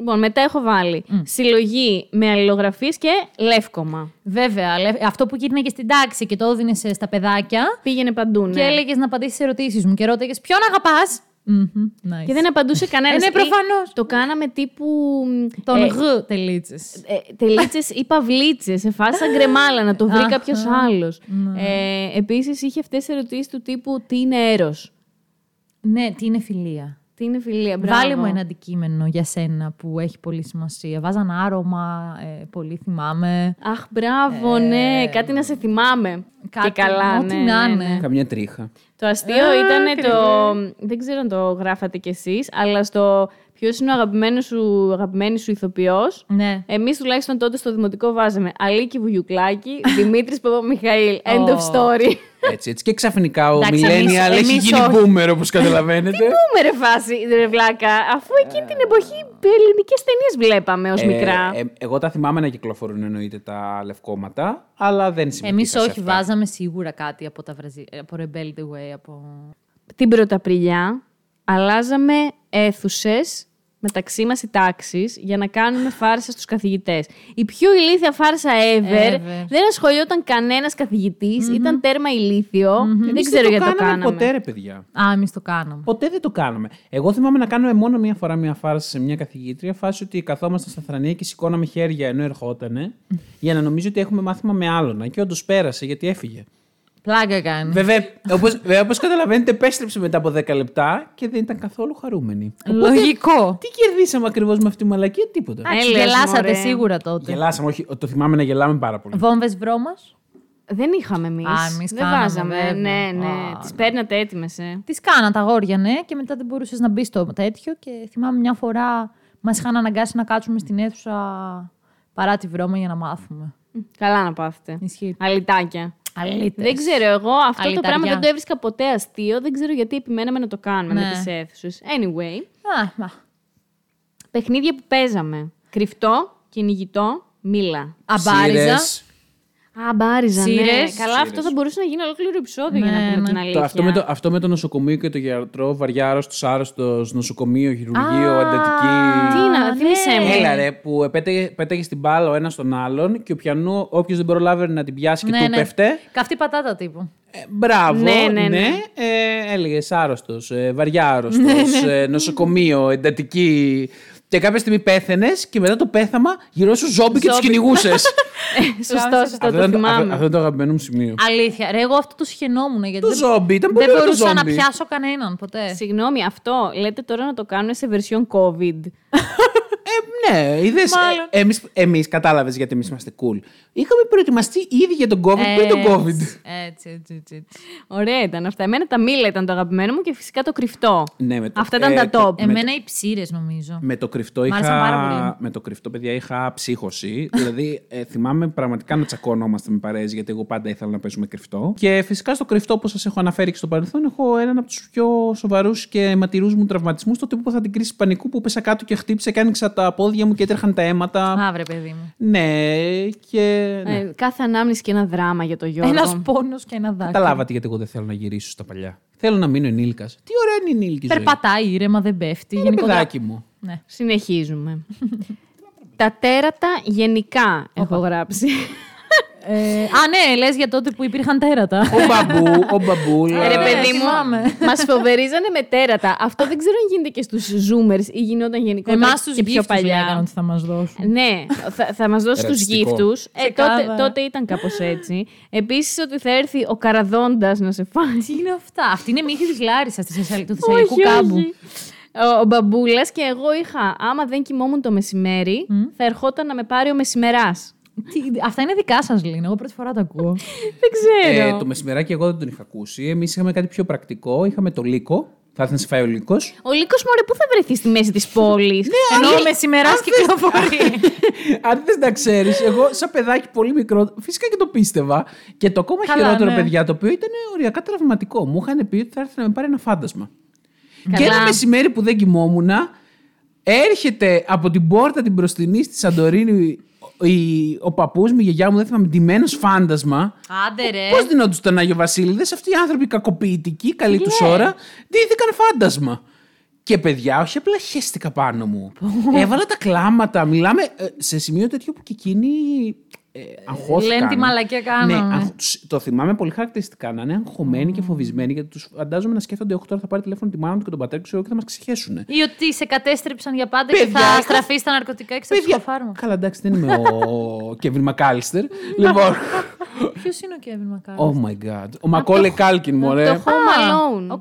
Λοιπόν, μετά έχω βάλει συλλογή με αλληλογραφίες και λεύκομα. Βέβαια, λε- αυτό που γύρνε και στην τάξη και το έδινε στα παιδάκια Πήγαινε παντού, ναι. και έλεγες να απαντήσεις σε ερωτήσεις μου και ρώταγες Ποιον αγαπάς; Nice. Και δεν απαντούσε κανένας. Ε, ναι, Ή προφανώς. Το κάναμε τύπου... Τον ε, γ τελίτσες. ε, τελίτσες ή παυλίτσες, σε φάση σαν γκρεμάλα, να το βρει Αχα. κάποιος άλλος. Ε, Επίσης είχε αυτές τις ερωτήσεις του τύπου Τι είναι έρος; Ναι, τι είναι φιλία. Τι είναι φιλία, μπράβο. Βάλε μου ένα αντικείμενο για σένα που έχει πολύ σημασία. Βάζαν άρωμα, ε, πολύ θυμάμαι. Αχ, μπράβο, ναι. Κάτι να σε θυμάμαι. κάτι, και καλά, ό,τι ναι, να ναι, είναι. ναι. Καμιά τρίχα. Το αστείο ήταν το. Δεν ξέρω αν το γράφατε κι εσείς, αλλά στο. ποιος είναι ο αγαπημένος σου, αγαπημένη σου ηθοποιός. Ναι. Εμείς τουλάχιστον τότε στο δημοτικό βάζαμε Αλίκη Βουγιουκλάκη, Δημήτρης Παπαμιχαήλ. End of Ω. story. Έτσι, έτσι. Και ξαφνικά ο Εντάξει, Millennial εμείς- έχει εμείς γίνει όχι. boomer, όπως καταλαβαίνετε. Πού ρε φάση, ρε βλάκα, αφού εκείνη την εποχή ελληνικές ταινίες βλέπαμε ως Ε, μικρά. ε, εγώ τα θυμάμαι να κυκλοφορούν εννοείται τα λευκόματα, αλλά δεν συμμετείχα Εμεί σε όχι, αυτά. βάζαμε σίγουρα κάτι από τα Βραζι... από Rebel the Way. Από... Την Πρωταπριλιά αλλάζαμε αίθουσες μεταξύ μας οι τάξεις για να κάνουμε φάρσα στους καθηγητές. Η πιο ηλίθια φάρσα ever. Ever. Δεν ασχολιόταν κανένας ήταν τέρμα ηλίθιο. Δεν Εμείς ξέρω δεν γιατί το κάναμε κάναμε. ποτέ, ρε παιδιά. Α, εμείς το κάναμε. Ποτέ δεν το κάναμε. Εγώ θυμάμαι να κάνουμε μόνο μία φορά μία φάρσα σε μια καθηγήτρια, φάση ότι καθόμασταν στα θρανία και σηκώναμε χέρια ενώ ερχότανε, για να νομίζω ότι έχουμε μάθημα με άλλον. Και όντως πέρασε γιατί έφυγε. Πλάκα κάνει. Βέβαια, όπως, βέβαια, όπως καταλαβαίνετε, επέστρεψε μετά από 10 λεπτά και δεν ήταν καθόλου χαρούμενη. Λογικό. Τι κερδίσαμε ακριβώς με αυτή τη μαλακία, τίποτα. Εντάξει, Έλεος, γελάσατε μωρέ. σίγουρα τότε. Γελάσαμε, όχι, το θυμάμαι να γελάμε πάρα πολύ. Βόμβες βρώμα. Δεν είχαμε εμείς. Α, εμείς Δεν κάναμε, βάζαμε. βέβαια. Ναι, ναι. Α, Τις ναι. παίρνατε έτοιμες. Ε. Τις κάναν τα αγόρια, ναι, και μετά δεν μπορούσες να μπεις στο τέτοιο. Και θυμάμαι μια φορά μας είχαν αναγκάσει να κάτσουμε στην αίθουσα παρά τη βρώμα για να μάθουμε. Καλά να πάθετε. Ισχύει. Αλιτάκια. Αλήτες. Δεν ξέρω, εγώ αυτό το Αλυταριά. πράγμα δεν το έβρισκα ποτέ αστείο. Δεν ξέρω γιατί επιμέναμε να το κάνουμε Ναι. με τις αίθουσες. Anyway, Α, μα. παιχνίδια που παίζαμε. Κρυφτό, κυνηγητό, μίλα. Αμπάριζα. Σύρες. Α, μπάριζα, ναι. Σύρες. Καλά, αυτό θα μπορούσε να γίνει ολόκληρο επεισόδιο για Ναι, να πούμε ναι. την Το, αλήθεια. αυτό, με το, αυτό με το νοσοκομείο και το γιατρό, βαριά άρρωστος, άρρωστος, νοσοκομείο, χειρουργείο, Α, εντατική. Τι να, θύμισέ ναι. μου. Έλα ρε, που πέταγε, πέταγε στην μπάλα ο ένας τον άλλον και ο πιανού, όποιος δεν προλάβαινε να την πιάσει και Ναι, του ναι. πέφτε. Καυτή πατάτα τύπου. Ε, μπράβο, Ναι, ναι, ναι. Ε, έλεγες άρρωστος, ε, βαριά άρρωστος, ε, νοσοκομείο, εντατική. Και κάποια στιγμή πέθαινες και μετά το πέθαμα γυρώσου ζόμπι και τους Ζόμπι. κυνηγούσες. Σωστό, σωστό, αυτό, το ήταν το- αυτό, θυμάμαι. αυτό είναι το αγαπημένο μου σημείο. Αλήθεια. Ρε, εγώ αυτό το σχαινόμουν. Γιατί Το δεν, ζόμπι, ήταν δεν πολύ ωραίο το μπορούσα να ζόμπι. πιάσω κανέναν ποτέ. Συγγνώμη, αυτό λέτε τώρα να το κάνουν σε version COVID. Ε, ναι, είδες. Μάλλον. Ε, εμείς, εμείς κατάλαβες γιατί εμείς είμαστε cool. Είχαμε προετοιμαστεί ήδη για τον COVID πριν τον COVID. Έτσι, έτσι, έτσι, έτσι. Ωραία ήταν αυτά. Εμένα τα μήλα ήταν το αγαπημένο μου και φυσικά το κρυφτό. Ναι, με το- Αυτά ήταν ε, τα και- top. με Εμένα οι ψήρες, νομίζω. Με το κρυφτό Μ' άρεσαν πάρα είχα. πολύ. Με το κρυφτό, παιδιά, είχα ψύχωση. δηλαδή, ε, θυμάμαι πραγματικά να τσακωνόμαστε με παρέες, γιατί εγώ πάντα ήθελα να παίζουμε κρυφτό. Και φυσικά στο κρυφτό, όπως σας έχω αναφέρει και στο παρελθόν, έχω έναν από τους πιο σοβαρούς και αιματηρούς μου τραυματισμούς. Τότε που είχα την κρίση πανικού που πέσα κάτω και χτύπησε και άνοιξα τα πόδια μου και έτρεχαν τα αίματα. Άβρε, παιδί μου. Ναι, και. Ναι. Ε, κάθε ανάμνηση και ένα δράμα για το Γιώργο. Ένας πόνος και ένα δάκρυ. Καταλάβατε γιατί εγώ δεν θέλω να γυρίσω στα παλιά. Θέλω να μείνω ενήλικας. Τι ωραία είναι η ενήλικη ζωή. Περπατάει ήρεμα, δεν πέφτει. Είναι Γενικότερα- παιδάκι μου. Ναι. Συνεχίζουμε. τα τέρατα γενικά έχω γράψει. Ε, α, ναι, λες για τότε που υπήρχαν τέρατα. Ο μπαμπού, ο μπαμπού. Ρε ναι, παιδί μου, θυμάμαι. μας φοβερίζανε με τέρατα. Αυτό δεν ξέρω αν γίνεται και στους Zoomers ή γινόταν γενικότερα Εμάς τους και πιο γύφτους λέγανε παλιά. ότι θα μας δώσουν. Ναι, θα, θα μας δώσει τους Ρατσιστικό. γύφτους. Ε, τότε, Ξεκάθαρα. τότε ήταν κάπως έτσι. Επίσης ότι θα έρθει ο καραδόντας να σε φάει. Τι είναι αυτά; Αυτή είναι μύθη της Λάρισας του Θεσσαλικού Όχι, κάμπου. όχι. Ο, ο μπαμπούλας και εγώ είχα, άμα δεν κοιμόμουν το μεσημέρι, θα ερχόταν να με πάρει ο μεσημεράς. Τι- Αυτά είναι δικά σας, Λίνα. Εγώ πρώτη φορά τα ακούω. Δεν ξέρω. Ε, το μεσημεράκι εγώ δεν τον είχα ακούσει. Εμείς είχαμε κάτι πιο πρακτικό. Είχαμε το λύκο. Θα έρθει να σε φάει ο λύκος. Ο Λύκος Μωρέ, πού θα βρεθεί στη μέση της πόλης; Ενώ ο μεσημεράς κυκλοφορεί. Αν θες να ξέρεις, εγώ σαν παιδάκι πολύ μικρό, φυσικά και το πίστευα. Και το ακόμα Καλά, χειρότερο, ναι. παιδιά, το οποίο ήταν οριακά τραυματικό. Μου είχαν πει ότι θα έρθει να με πάρει ένα φάντασμα. Καλά. Και ένα μεσημέρι που δεν κοιμόμουν, έρχεται από την πόρτα την μπροστινή στη Σαντορίνη ο, η- ο παππούς μου, η γιαγιά μου, δεν θυμάμαι, ντυμένος φάντασμα. Άντε ρε. Πώς δινόντουσαν τον Άγιο Βασίλειδε, αυτοί οι άνθρωποι κακοποιητικοί, καλή τους ώρα, ντύθηκαν φάντασμα. Και παιδιά, όχι απλά χέστηκα πάνω μου. Έβαλα τα κλάματα. Μιλάμε ε, σε σημείο τέτοιο που και εκείνοι ε, αγχώθηκαν. Λένε τι μαλακιά κάναμε. Ναι, αγχ- τους- το θυμάμαι πολύ χαρακτηριστικά. Να είναι αγχωμένοι και φοβισμένοι γιατί τους φαντάζομαι να σκέφτονται: Όχι, τώρα θα πάρει τηλέφωνο τη μάνα του και τον πατέρα του ξέρω, και θα μας ξεχέσουν. Ή ότι σε κατέστρεψαν για πάντα και Παιδιά, θα είχα- στραφεί στα ναρκωτικά και στα ψυχοφάρμακα. Καλά, εντάξει, δεν είμαι ο Κέβιν Μακάλιστερ. λοιπόν. Ποιος είναι ο Κέβιν Μακάρι. Oh my god. Ο Μακόλε Κάλκιν, μωρέ. Το Home Alone.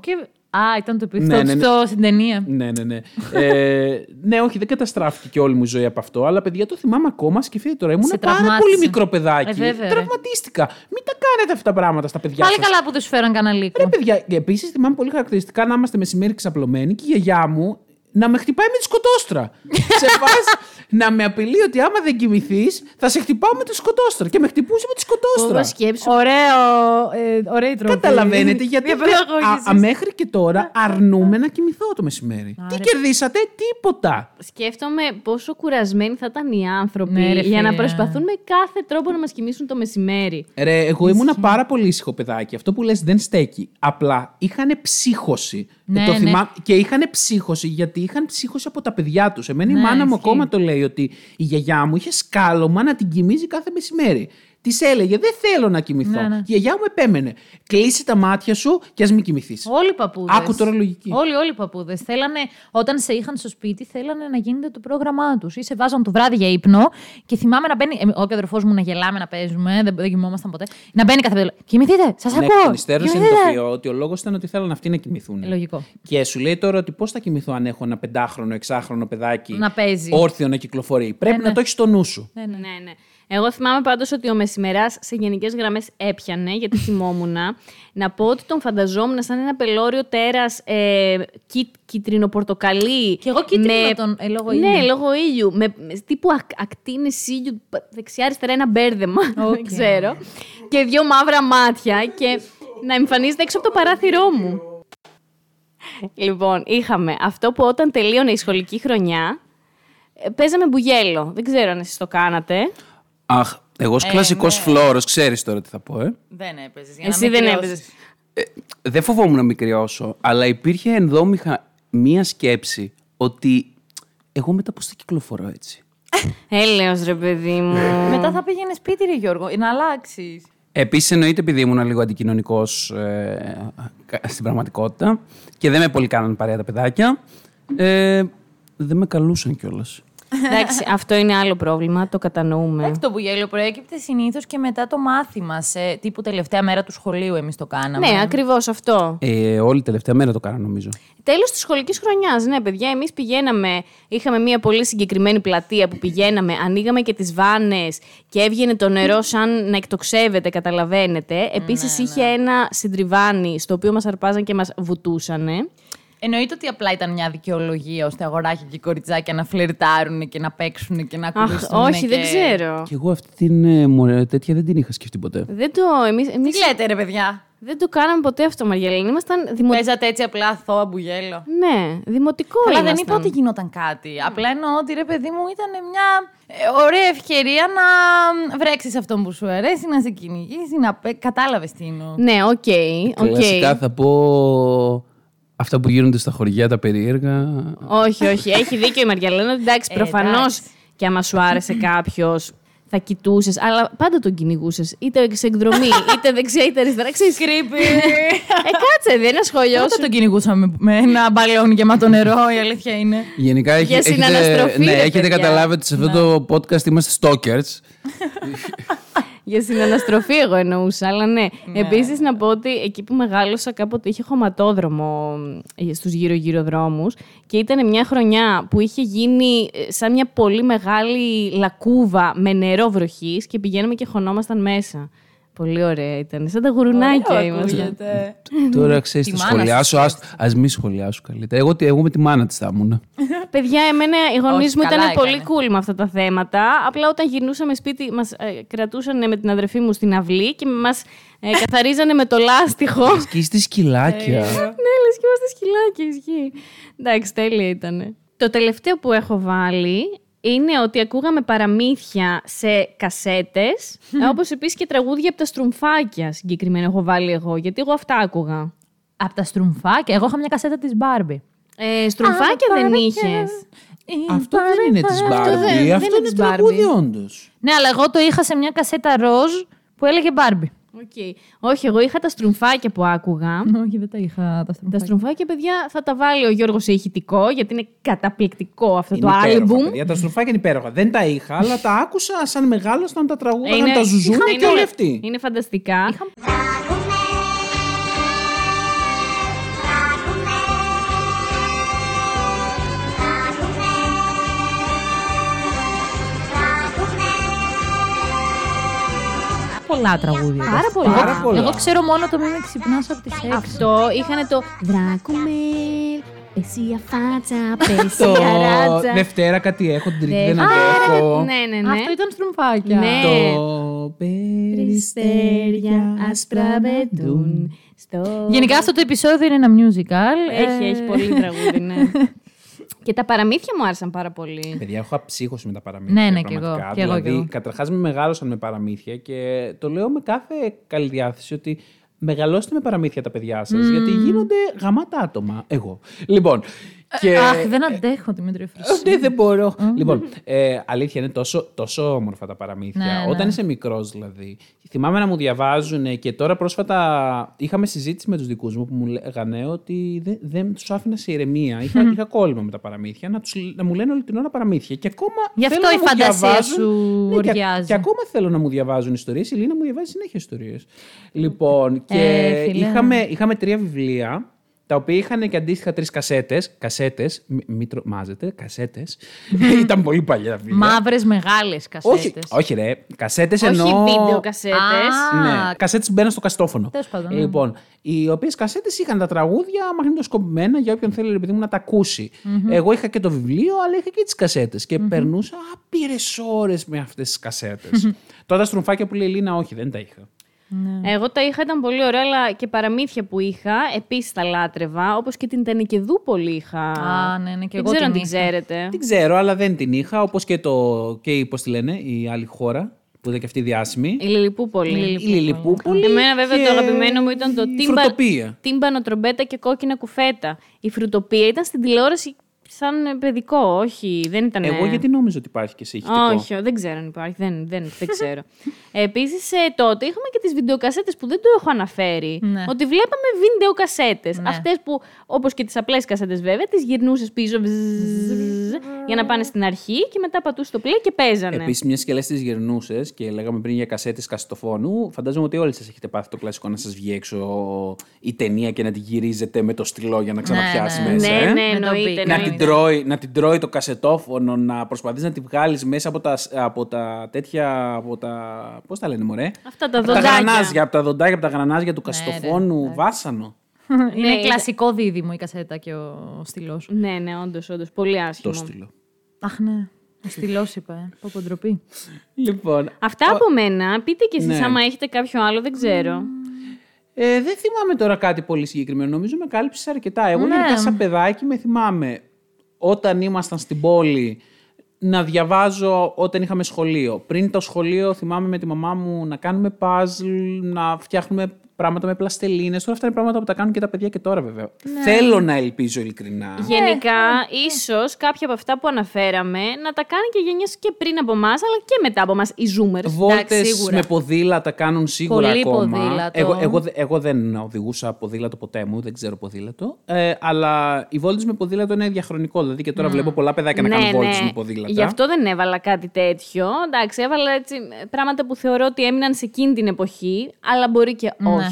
Α, ήταν το Ναι, επίθετο ναι, ναι. στο στην ταινία. Ναι, ναι, ναι. ε, ναι, όχι, δεν καταστράφηκε και όλη μου η ζωή από αυτό, αλλά παιδιά το θυμάμαι ακόμα. Σκεφτείτε τώρα, ήμουν Σε πάρα τραυμάτισε. πολύ μικρό παιδάκι. Ε, βέβαια, ρε. Τραυματίστηκα. Μην τα κάνετε αυτά τα πράγματα στα παιδιά Πάλι σας. καλά που δεν σου φέραν κανένα Ρε λύκο. παιδιά, επίσης θυμάμαι πολύ χαρακτηριστικά να είμαστε μεσημέρι ξαπλωμένοι και η γιαγιά μου να με χτυπάει με τη σκοτόστρα. σε φάση να με απειλεί ότι άμα δεν κοιμηθείς, θα σε χτυπάω με τη σκοτόστρα. Και με χτυπούσε με τη σκοτόστρα. Πόβα σκέψου. Ωραίο, ε, ωραία η τρόπη. Καταλαβαίνετε γιατί δεν- Διαπαιδαγώγησης. α, α, μέχρι και τώρα αρνούμε να κοιμηθώ το μεσημέρι. Τι κερδίσατε, τίποτα. Σκέφτομαι πόσο κουρασμένοι θα ήταν οι άνθρωποι Ναι, ρε για να φίλε. προσπαθούν με κάθε τρόπο να μας κοιμήσουν το μεσημέρι. Ρε, εγώ ήμουνα πάρα πολύ ήσυχο παιδάκι. Αυτό που λες δεν στέκει. Απλά είχαν ψύχωση. Ναι, το ναι. θυμά- Και είχαν ψύχωση γιατί είχαν ψύχωση από τα παιδιά τους. Εμένα Ναι, η μάνα μου ισχύει. ακόμα το λέει ότι η γιαγιά μου είχε σκάλωμα να την κοιμίζει κάθε μεσημέρι. Της έλεγε: Δεν θέλω να κοιμηθώ. Ναι, ναι. Η γιαγιά μου επέμενε. Κλείσει τα μάτια σου και ας μην κοιμηθείς. Όλοι οι παππούδες. Άκου τώρα λογική. Όλοι, όλοι οι παππούδες. Θέλανε, όταν σε είχαν στο σπίτι, θέλανε να γίνεται το πρόγραμμά τους. Ή σε βάζαν το βράδυ για ύπνο και θυμάμαι να μπαίνει. Εγώ και ο αδερφός μου να γελάμε, να παίζουμε. Δεν, δεν κοιμόμασταν ποτέ. Να μπαίνει κάθε παιδί. Κοιμηθείτε, σας Ναι, εκ ακούω. των υστέρων κοιμηθείτε». συνειδητοποιώ ότι ο λόγος ήταν ότι θέλαν αυτοί να κοιμηθούν. Ε, λογικό. Και σου λέει τώρα ότι πώς θα κοιμηθώ αν έχω ένα πεντάχρονο, εξάχρονο παιδάκι Να παίζει. όρθιο να κυκλοφορεί. Πρέπει ναι. να το έχεις στο νου σου. Ναι, ναι. Ναι, ναι. Εγώ θυμάμαι πάντως ότι ο μεσημεράς σε γενικές γραμμές έπιανε, γιατί θυμόμουν. να πω ότι τον φανταζόμουν σαν ένα πελώριο τέρας ε, κίτ, κίτρινο-πορτοκαλί. Κι εγώ κίτρινο τον- ε, λόγω ήλιου. Ναι, λόγω ήλιου. Με, με τύπου ακ, ακτίνες ήλιου, δεξιά-αριστερά ένα μπέρδεμα. Οκ. Δεν ξέρω. Και δύο μαύρα μάτια. Και να εμφανίζεται έξω από το παράθυρό μου. Λοιπόν, είχαμε αυτό που όταν τελείωνε η σχολική χρονιά, ε, παίζαμε μπουγέλο. Δεν ξέρω αν εσείς το κάνατε. Αχ, εγώ ως κλασικός φλόρος, ξέρεις τώρα τι θα πω, ε. Δεν έπαιζες. Εσύ δεν έπαιζες. Δεν φοβόμουν να μικριώσω, αλλά υπήρχε ενδόμηχα μία σκέψη ότι εγώ μετά πώς θα κυκλοφορώ έτσι. Έλεος ρε παιδί μου. Μετά θα πήγαινε σπίτι, ρε Γιώργο, να αλλάξεις. Επίσης εννοείται επειδή ήμουν λίγο αντικοινωνικός ε, κα- στην πραγματικότητα και δεν με πολύ κάνανε παρέα τα παιδάκια, ε, δεν με καλούσαν κιόλας. Εντάξει, αυτό είναι άλλο πρόβλημα, το κατανοούμε. Εντάξει, το μπουγέλο προέκυπτε συνήθως και μετά το μάθημα. Σε τύπου τελευταία μέρα του σχολείου, εμείς το κάναμε. Ναι, ακριβώς αυτό. Ε, όλη τελευταία μέρα το κάνα νομίζω. Τέλος της σχολικής χρονιάς, ναι παιδιά, εμείς πηγαίναμε, είχαμε μια πολύ συγκεκριμένη πλατεία που πηγαίναμε, ανοίγαμε και τις βάνες και έβγαινε το νερό σαν να εκτοξεύεται, καταλαβαίνετε. Επίσης είχε ένα συντριβάνι στο οποίο μας αρπάζαν και μας βουτούσανε. Εννοείται ότι απλά ήταν μια δικαιολογία ώστε αγοράκια και κοριτσάκια να φλερτάρουν και να παίξουν και να Αχ, ακολουθούν. όχι, και... δεν ξέρω. Και εγώ αυτή την ε, μωρέ, τέτοια δεν την είχα σκεφτεί ποτέ. Δεν το, εμείς, Τι εμείς λέτε, ρε παιδιά; δεν το κάναμε ποτέ αυτό, Μαριαλίνη. Ήμασταν δημο... Παίζατε έτσι απλά αθώα μπουγέλο. Ναι, δημοτικό Καλά, δεν ήμασταν. είπα ότι γινόταν κάτι. Απλά εννοώ ότι ρε παιδί μου ήταν μια ε, ωραία ευκαιρία να βρέξεις αυτόν που σου αρέσει, να σε κυνηγήσει, να πέ... Κατάλαβες τι εννοώ. Ναι, ok. ok. Κλασικά θα πω αυτά που γίνονται στα χωριά τα περίεργα. Όχι, όχι. Έχει δίκιο η Μαριαλένα. ότι Εντάξει, Ε, προφανώς εντάξει. και άμα σου άρεσε κάποιος, θα κοιτούσες, αλλά πάντα τον κυνηγούσες. Είτε σε εκδρομή, είτε δεξιά είτε αριστερά. Ξέρεις, Creepy. Ε, κάτσε, δεν είναι σχολείο Τότε σου. τον κυνηγούσαμε με ένα μπαλόνι γεμάτο νερό, η αλήθεια είναι. Γενικά έχει, Για έχετε, συναναστροφή, ναι, ρε έχετε παιδιά. καταλάβει ότι σε αυτό το podcast είμαστε stalkers. Για συναναστροφή εγώ εννοούσα, αλλά ναι. Επίσης να πω ότι εκεί που μεγάλωσα κάποτε είχε χωματόδρομο ε, στους γύρω-γύρω δρόμους και ήταν μια χρονιά που είχε γίνει ε, σαν μια πολύ μεγάλη λακκούβα με νερό βροχής και πηγαίναμε και χωνόμασταν μέσα. Πολύ ωραία ήταν. Σαν τα γουρουνάκια Ωραίο ήμασταν. ακούγεται. Τώρα ξέρεις, Τη θα μάνα σχολιάσω. σου Ας, ας μη σχολιάσω καλύτερα. Εγώ, τι- εγώ με τη μάνα της θα ήμουν. Παιδιά, εμένα οι γονείς Όχι, μου καλά ήταν πολύ έκανε. cool με αυτά τα θέματα. Απλά όταν γυρνούσαμε σπίτι, μας κρατούσαν με την αδερφή μου στην αυλή και μας καθαρίζανε με το λάστιχο. Σκίστη σκυλάκια. ναι, λες και είμαστε σκυλάκια, ισχύει. Εντάξει, τέλεια ήταν. Το τελευταίο που έχω βάλει είναι ότι ακούγαμε παραμύθια σε κασέτες, όπως επίσης και τραγούδια από τα στρουμφάκια συγκεκριμένα έχω βάλει εγώ, γιατί εγώ αυτά άκουγα. Από τα στρουμφάκια; Εγώ είχα μια κασέτα της Μπάρμπι. Ε, στρουμφάκια δεν είχες; Αυτό δεν είναι της Barbie. δεν- δεν Αυτό είναι είναι της τραγούδι, Barbie. όντως. Ναι, αλλά εγώ το είχα σε μια κασέτα ροζ που έλεγε Barbie. OK. Όχι, εγώ είχα τα στρουμφάκια που άκουγα. Όχι, δεν τα είχα τα Τα στρουμφάκια. στρουμφάκια, παιδιά, θα τα βάλει ο Γιώργος σε ηχητικό, γιατί είναι καταπληκτικό αυτό το Είναι υπέροχα, άλμπουμ. παιδιά. Τα στρουμφάκια είναι υπέροχα. Δεν τα είχα, αλλά τα άκουσα σαν μεγάλωσαν τα τραγούδια, τα ζουζούνια είναι- και όλοι αυτοί. Είναι φανταστικά. Πολλά τραγούδια. Πάρα πολλά. Πάρα πολλά. Εγώ ξέρω μόνο το μη με ξυπνάς από τις 6. Αυτό είχαν το Δράκουμελ, Πεσία φάτσα, πεσία Το ράτσα. Δευτέρα κάτι έχω, την Τρίτη δεν Δευτέρα αντέχω. Ναι, ναι, ναι. Αυτό ήταν στρουμφάκια. Ναι. Το Περιστέρια άσπρα μπεντούν στο... Γενικά αυτό το επεισόδιο είναι ένα musical. Έχει, Ε, έχει πολύ τραγούδι, ναι. Και τα παραμύθια μου άρεσαν πάρα πολύ. Παιδιά, έχω αψύχωση με τα παραμύθια. Ναι, ναι, κι πραγματικά. εγώ, κι εγώ, Δηλαδή, κι εγώ. καταρχάς με μεγάλωσαν με παραμύθια και το λέω με κάθε καλή διάθεση ότι μεγαλώστε με παραμύθια τα παιδιά σας, γιατί γίνονται γαμάτα άτομα. Εγώ. Λοιπόν. Και... Αχ, δεν αντέχω Δημήτρη Φρυσί. Ναι, δεν μπορώ. Λοιπόν, ε, αλήθεια είναι τόσο, τόσο όμορφα τα παραμύθια. Ναι, ναι. Όταν είσαι μικρός, δηλαδή. Θυμάμαι να μου διαβάζουν και τώρα πρόσφατα είχαμε συζήτηση με τους δικούς μου που μου λέγανε ότι δεν, δεν τους άφηνα σε ηρεμία. Είχα, είχα κόλλημα με τα παραμύθια να, τους, να μου λένε όλη την ώρα παραμύθια. Και ακόμα. Γι' αυτό θέλω να η μου φαντασία διαβάζουν- σου Ναι, και, οριάζει. και ακόμα θέλω να μου διαβάζουν ιστορίες. Η Λίνα μου διαβάζει συνέχεια ιστορίες. Λοιπόν, και Ε, φίλε. είχαμε, είχαμε τρία βιβλία τα οποία είχαν και αντίστοιχα τρεις κασέτες. Κασέτες. Μην τρομάζετε, κασέτες. Ήταν πολύ παλιά βιβλία. Μαύρες μεγάλες κασέτες. όχι, όχι, ρε. Κασέτες Όχι εννοώ. βίντεο κασέτες. Α, Ναι, κασέτες που μπαίνουν στο καστόφωνο. Τέλος πάντων, ναι. Λοιπόν, οι οποίες κασέτες είχαν τα τραγούδια μαγνητοσκοπημένα για όποιον θέλει επειδή μου να τα ακούσει. Εγώ είχα και το βιβλίο, αλλά είχα και τις κασέτες. Και περνούσα άπειρες ώρες με αυτές τις κασέτες. Τώρα τα στρουφάκια που λέει η Λίνα, όχι, δεν τα είχα. Εγώ τα είχα, ήταν πολύ ωραία, αλλά και παραμύθια που είχα, επίσης τα λάτρευα, όπως και την Τενικεδούπολη είχα. Α, ναι, ναι, και Δεν εγώ ξέρω αν την την είχα. ξέρετε. Δεν ξέρω, αλλά δεν την είχα. Όπως και, το, και η, πώς τη λένε, η άλλη χώρα που ήταν και αυτή διάσημη. Η Λιλιπούπολη. Η Λιλιπούπολη. Εμένα βέβαια και το αγαπημένο μου ήταν το η τύμπα... Φρουτοπία. τύμπανο, τρομπέτα και κόκκινα κουφέτα. Η φρουτοπία ήταν στην τηλεόραση σαν ε, παιδικό, όχι, δεν ήταν... Εγώ γιατί νόμιζα ότι υπάρχει και σε ηχητικό; Όχι, δεν ξέρω αν υπάρχει, δεν, δεν, δεν ξέρω. Επίσης, τότε είχαμε και τις βιντεοκασέτες που δεν το έχω αναφέρει. Ναι. Ότι βλέπαμε βιντεοκασέτες. Ναι. Αυτές που, όπως και τις απλές κασέτες βέβαια, τις γυρνούσες πίσω βζζζζ, για να πάνε στην αρχή και μετά πατούσε το play και παίζανε. Επίσης, μιας και λες τις γερνούσε και λέγαμε πριν για κασέτες κασετοφώνου, φαντάζομαι ότι όλοι σας έχετε πάθει το κλασικό να σας βγει έξω η ταινία και να τη γυρίζετε με το στυλό για να ξαναπιάσει ναι. μέσα. ναι, ε; ναι, Με το εννοείται. beat. Να εννοείται. την, τρώει, να την τρώει το κασετόφωνο, να προσπαθείς να τη βγάλεις μέσα από τα, από τα τέτοια, από τα, πώς τα λένε μωρέ, Αυτά τα από τα δοντάκια. γρανάζια, από τα δοντάκια, από τα γρανάζια του κασετοφώνου, βάσανο. Είναι Ναι, κλασικό δίδυμο η κασέτα και ο στυλός. Ναι, ναι, όντως, όντως. Πολύ Το άσχημο. στυλό. Αχ, ναι. Ο στυλός είπα, ε. Πω, πω, ντροπή. Λοιπόν, Αυτά από μένα. Πείτε κι εσείς Ναι. άμα έχετε κάποιο άλλο, δεν ξέρω. Ε, δεν θυμάμαι τώρα κάτι πολύ συγκεκριμένο. Νομίζω με κάλυψες αρκετά. Εγώ Ναι. γενικά σαν παιδάκι με θυμάμαι όταν ήμασταν στην πόλη να διαβάζω όταν είχαμε σχολείο. Πριν το σχολείο θυμάμαι με τη μαμά μου να κάνουμε puzzle, να φτιάχνουμε πράγματα με πλαστελίνες. Τώρα αυτά είναι πράγματα που τα κάνουν και τα παιδιά και τώρα βέβαια. Θέλω να ελπίζω ειλικρινά. Γενικά, ίσως κάποια από αυτά που αναφέραμε να τα κάνει και γενιές και πριν από εμά, αλλά και μετά από εμά οι Zoomers. Βόλτες σίγουρα. με ποδήλατα κάνουν σίγουρα Πολύ ακόμα. ποδήλατο. Εγώ, εγώ, δε- εγώ δεν οδηγούσα ποδήλατο ποτέ μου, δεν ξέρω ποδήλατο. Ε, αλλά οι βόλτες με ποδήλατο είναι διαχρονικό. Δηλαδή και τώρα βλέπω πολλά παιδάκια να κάνουν βόλτες με ποδήλατα. Ναι, Γι' αυτό δεν έβαλα κάτι τέτοιο. Εντάξει, έβαλα έτσι πράγματα που θεωρώ ότι έμειναν σε εκείνη την εποχή, αλλά μπορεί και όχι.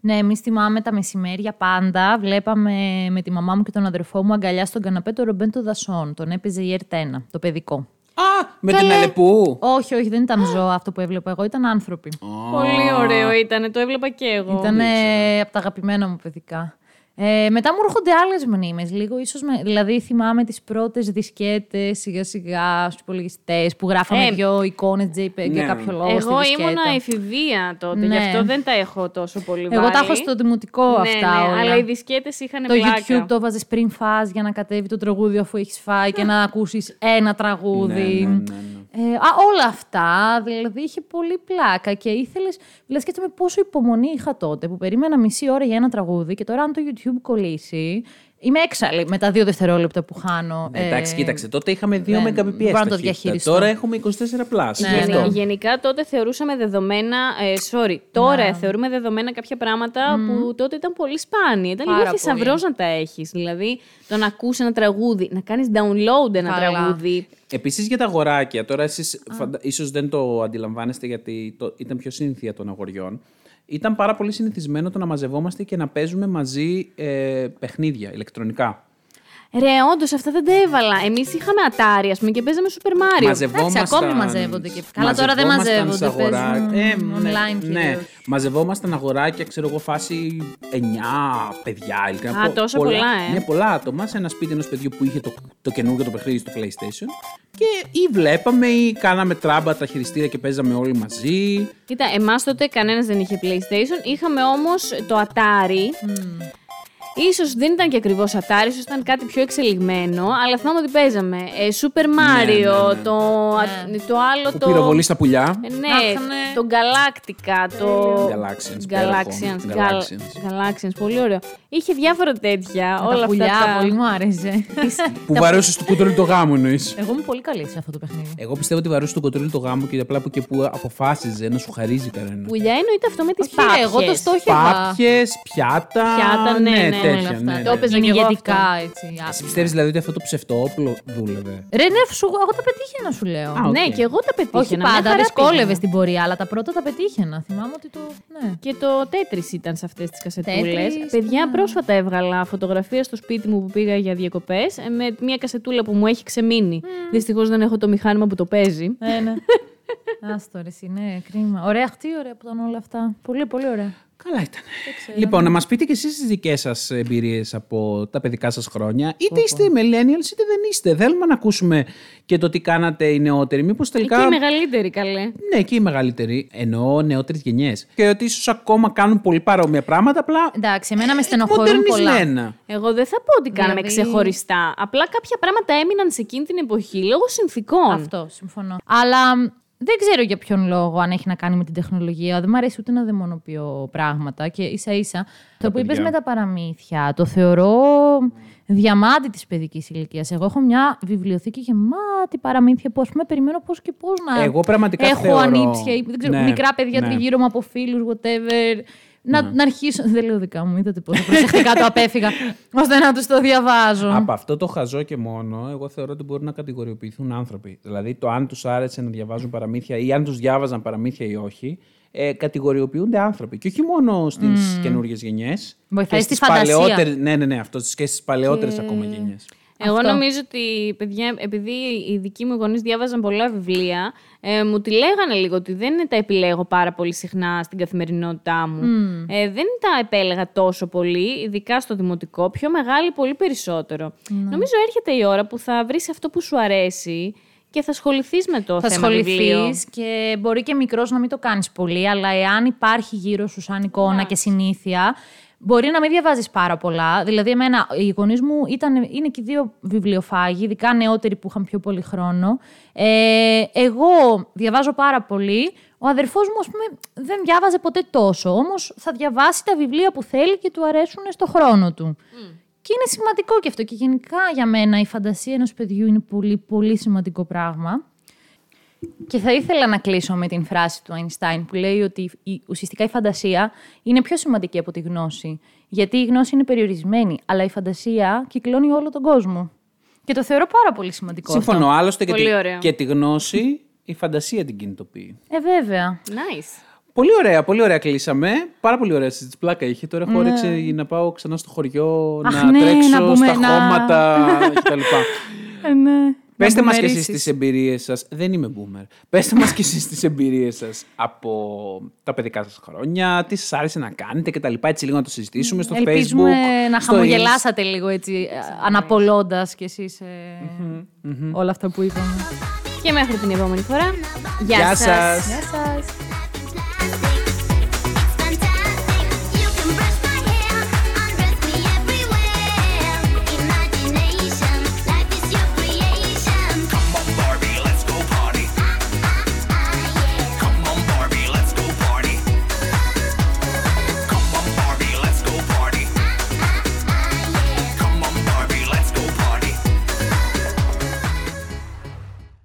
Ναι, εμείς θυμάμαι τα μεσημέρια πάντα. Βλέπαμε με τη μαμά μου και τον αδερφό μου αγκαλιά στον καναπέ το Ρομπέντο Δασόν. Τον έπαιζε η ΕΡΤ1, το παιδικό. Α, με την Αλεπού. Όχι, όχι, δεν ήταν ζώα αυτό που έβλεπα εγώ, ήταν άνθρωποι. Πολύ ωραίο ήταν, το έβλεπα και εγώ. Ήταν από τα αγαπημένα μου παιδικά. Ε, μετά μου έρχονται άλλες μνήμες. Λίγο ίσως με, δηλαδή θυμάμαι τις πρώτες δισκέτες σιγά σιγά στους υπολογιστές που γράφαμε Ε, δύο εικόνες JPEG ναι. για κάποιο λόγο. Εγώ στη δισκέτα. ήμουνα εφηβεία τότε, Ναι. γι' αυτό δεν τα έχω τόσο πολύ Εγώ βάλει. τα έχω στο δημοτικό ναι, αυτά ναι, όλα. αλλά οι δισκέτες είχαν Το πλάκα. YouTube το βάζεις πριν φας για να κατέβει το τραγούδι αφού έχεις φάει και να ακούσεις ένα τραγούδι. Ναι, ναι, ναι, ναι. Ε, α, όλα αυτά, δηλαδή είχε πολύ πλάκα και ήθελες, δηλαδή σκέφτομαι πόσο υπομονή είχα τότε που περίμενα μισή ώρα για ένα τραγούδι και τώρα αν το YouTube κολλήσει, είμαι έξαλλη με τα δύο δευτερόλεπτα που χάνω. Ναι, εντάξει, Ε, κοίταξε. Τότε είχαμε 2 δεν Mbps μπορώ να το ταχύτητα. διαχειριστώ. Τώρα έχουμε 24 plus. Ναι, Γι' αυτό. ναι. Γενικά τότε θεωρούσαμε δεδομένα. Ε, sorry, τώρα θεωρούμε δεδομένα κάποια πράγματα που τότε ήταν πολύ σπάνια. Ήταν Πάρα λίγο πολύ. θησαυρός να τα έχεις. Δηλαδή το να ακούσει ένα τραγούδι, να κάνεις download ένα Καλά. τραγούδι. Επίσης για τα αγοράκια, τώρα εσείς ίσως δεν το αντιλαμβάνεστε γιατί το, ήταν πιο συνήθεια των αγοριών. Ήταν πάρα πολύ συνηθισμένο το να μαζευόμαστε και να παίζουμε μαζί ε, παιχνίδια ηλεκτρονικά. Ρε, όντως αυτά δεν τα έβαλα. Εμείς είχαμε Atari, ας πούμε, και παίζαμε Super Mario. Μαζευόμασταν. Εντάξει, ακόμη μαζεύονται και- καλά, τώρα δεν μαζευόμασταν μαζεύονται, σε αγορά- παίζουν ναι, online ναι. κυρίως. Μαζευόμασταν αγοράκια, ξέρω εγώ, φάση 9 παιδιά. ειλικρινά. Α, Πο- τόσα πολλά, ε. Ναι, πολλά άτομα σε ένα σπίτι ενός παιδιού που είχε το, το καινούργιο το παιχνίδι στο PlayStation. Και ή βλέπαμε ή κάναμε τράμπα τα χειριστήρια και παίζαμε όλοι μαζί. Κοίτα, εμάς τότε κανένας δεν είχε PlayStation. Είχαμε όμως το Atari. Ίσως δεν ήταν και ακριβώς Atari, ίσως ήταν κάτι πιο εξελιγμένο, αλλά θυμάμαι ότι παίζαμε ε, Super Mario, ναι, ναι. Το, Ναι. το άλλο Που το... πυροβολεί στα πουλιά. Ε, ναι, Αχ, ναι. το Galactica, το... Galaxians, Galaxians, υπέροχο. Gal- Galaxians. Galaxians, πολύ ωραίο. Είχε διάφορα τέτοια, Με όλα τα πουλιά, αυτά τα... πολύ μου άρεσε. Που βαρούσες του κοτρόλι το γάμο εννοείς. Εγώ είμαι πολύ καλή σε αυτό το παιχνίδι. Εγώ πιστεύω ότι βαρούσε του κοτρόλι το γάμο και απλά που και που αποφάσιζε να σου χαρίζει κανένα. Πουλιά εννοείται αυτό με τις Όχι, ρε, πάπιες. εγώ το στόχευα. Πάπιες, πιάτα. Πιάτα, ναι, ναι, Όλα τέτοια. αυτά. ναι, Το ναι. έπαιζα κι εγώ Ηγετικά, αυτό. έτσι. Εσύ άτομα. πιστεύει δηλαδή ότι αυτό το ψευτόπλο δούλευε; Ρε, ναι, σου, εγώ τα πετύχαινα, σου λέω. Α, Ναι, οκ. και εγώ τα πετύχαινα. Όχι μια πάντα, χαρά δυσκόλευε πήγαινα. στην πορεία, αλλά τα πρώτα τα πετύχαινα. Θυμάμαι ότι το. Ναι. Και το Tetris ήταν σε αυτές τις κασετούλες. Tetris, Παιδιά, ναι. πρόσφατα έβγαλα φωτογραφία στο σπίτι μου που πήγα για διακοπές με μια κασετούλα που μου έχει ξεμείνει. Δυστυχώς δεν έχω το μηχάνημα που το παίζει. Ε, ναι. Άστο, ρε, εσύ, ναι, κρίμα. Ωραία, τι ωραία που ήταν όλα αυτά. Πολύ, πολύ ωραία. Καλά ήταν. Λοιπόν, να μας πείτε και εσείς τις δικές σας εμπειρίες από τα παιδικά σας χρόνια. Είτε είστε millennials, είτε δεν είστε. Θέλουμε να ακούσουμε και το τι κάνατε οι νεότεροι. Μήπως τελικά. Και οι μεγαλύτεροι, καλέ. Ναι, και οι μεγαλύτεροι. Εννοώ νεότερες γενιές. Και ότι ίσως ακόμα κάνουν πολύ παρόμοια πράγματα, απλά. Εντάξει, εμένα με στενοχωρούν πολλά. μοντερνισμένα. Εγώ δεν θα πω ότι κάναμε Δηλαδή- ξεχωριστά. Απλά κάποια πράγματα έμειναν σε εκείνη την εποχή λόγω συνθήκων. Αυτό, συμφωνώ. Αλλά μ, δεν ξέρω για ποιον λόγο, αν έχει να κάνει με την τεχνολογία. Δεν μου αρέσει ούτε να δαιμονοποιώ πράγματα και ίσα ίσα. Το που είπες παιδιά. με τα παραμύθια, το θεωρώ διαμάντη της παιδικής ηλικίας. Εγώ έχω μια βιβλιοθήκη γεμάτη παραμύθια που ας πούμε περιμένω πώς και πώς να. Εγώ πραγματικά έχω θεωρώ- ανήψια ή δεν ξέρω, Ναι, μικρά παιδιά ναι. τριγύρω μου από φίλους, whatever. Να, να αρχίσω. Δεν λέω δικά μου, είδατε πόσο προσεκτικά το απέφυγα, ώστε να τους το διαβάζω. Από αυτό το χαζό και μόνο, εγώ θεωρώ ότι μπορούν να κατηγοριοποιηθούν άνθρωποι. Δηλαδή, το αν τους άρεσε να διαβάζουν παραμύθια ή αν τους διάβαζαν παραμύθια ή όχι, ε, κατηγοριοποιούνται άνθρωποι. Και όχι μόνο στις mm. καινούριε γενιές. Βοηθάει στη φαντασία. Ναι, ναι, ναι, αυτό και στις παλαιότερες ακόμα γενιές. Εγώ Αυτό. νομίζω ότι, παιδιά, επειδή οι δικοί μου γονείς διάβαζαν πολλά βιβλία, ε, μου τη λέγανε λίγο ότι δεν τα επιλέγω πάρα πολύ συχνά στην καθημερινότητά μου. Ε, δεν τα επέλεγα τόσο πολύ, ειδικά στο δημοτικό, πιο μεγάλη πολύ περισσότερο. Νομίζω έρχεται η ώρα που θα βρεις αυτό που σου αρέσει και θα ασχοληθείς με το θα θέμα βιβλίο. ασχοληθείς και μπορεί και μικρός να μην το κάνεις πολύ, αλλά εάν υπάρχει γύρω σου σαν εικόνα και συνήθεια, μπορεί να μην διαβάζεις πάρα πολλά. Δηλαδή, εμένα, οι γονείς μου ήταν, είναι και οι δύο βιβλιοφάγοι, ειδικά νεότεροι που είχαν πιο πολύ χρόνο. Ε, εγώ διαβάζω πάρα πολύ. Ο αδερφός μου, ας πούμε, δεν διάβαζε ποτέ τόσο. Όμως θα διαβάσει τα βιβλία που θέλει και του αρέσουν στο χρόνο του. Και είναι σημαντικό και αυτό. Και γενικά για μένα η φαντασία ενός παιδιού είναι πολύ, πολύ σημαντικό πράγμα. Και θα ήθελα να κλείσω με την φράση του Einstein που λέει ότι η, ουσιαστικά η φαντασία είναι πιο σημαντική από τη γνώση. Γιατί η γνώση είναι περιορισμένη, αλλά η φαντασία κυκλώνει όλο τον κόσμο. Και το θεωρώ πάρα πολύ σημαντικό. Συμφωνώ. Αυτό. Άλλωστε και Πολύ τη, ωραίο. και τη γνώση, η φαντασία την κινητοποιεί. Ε, βέβαια. Nice. Πολύ ωραία, πολύ ωραία κλείσαμε. Πάρα πολύ ωραία συζήτηση. Πλάκα είχε. Τώρα έχω όρεξη να πάω ξανά στο χωριό, Αχ, να ναι, τρέξω να μπούμε, στα να- χώματα κτλ. Ε, ναι. Πέστε Να μας και εσείς μπουμερίσεις. τις εμπειρίες σας. Δεν είμαι boomer. Πέστε μας και εσείς τις εμπειρίες σας από τα παιδικά σας χρόνια, τι σας άρεσε να κάνετε και τα λοιπά. Έτσι λίγο να το συζητήσουμε στο Ελπίζουμε facebook. να στο χαμογελάσατε λίγο έτσι, αναπολώντας κι εσείς ε, όλα αυτά που είπαμε. Και μέχρι την επόμενη φορά. Γεια, Γεια σας. σας. Γεια σας.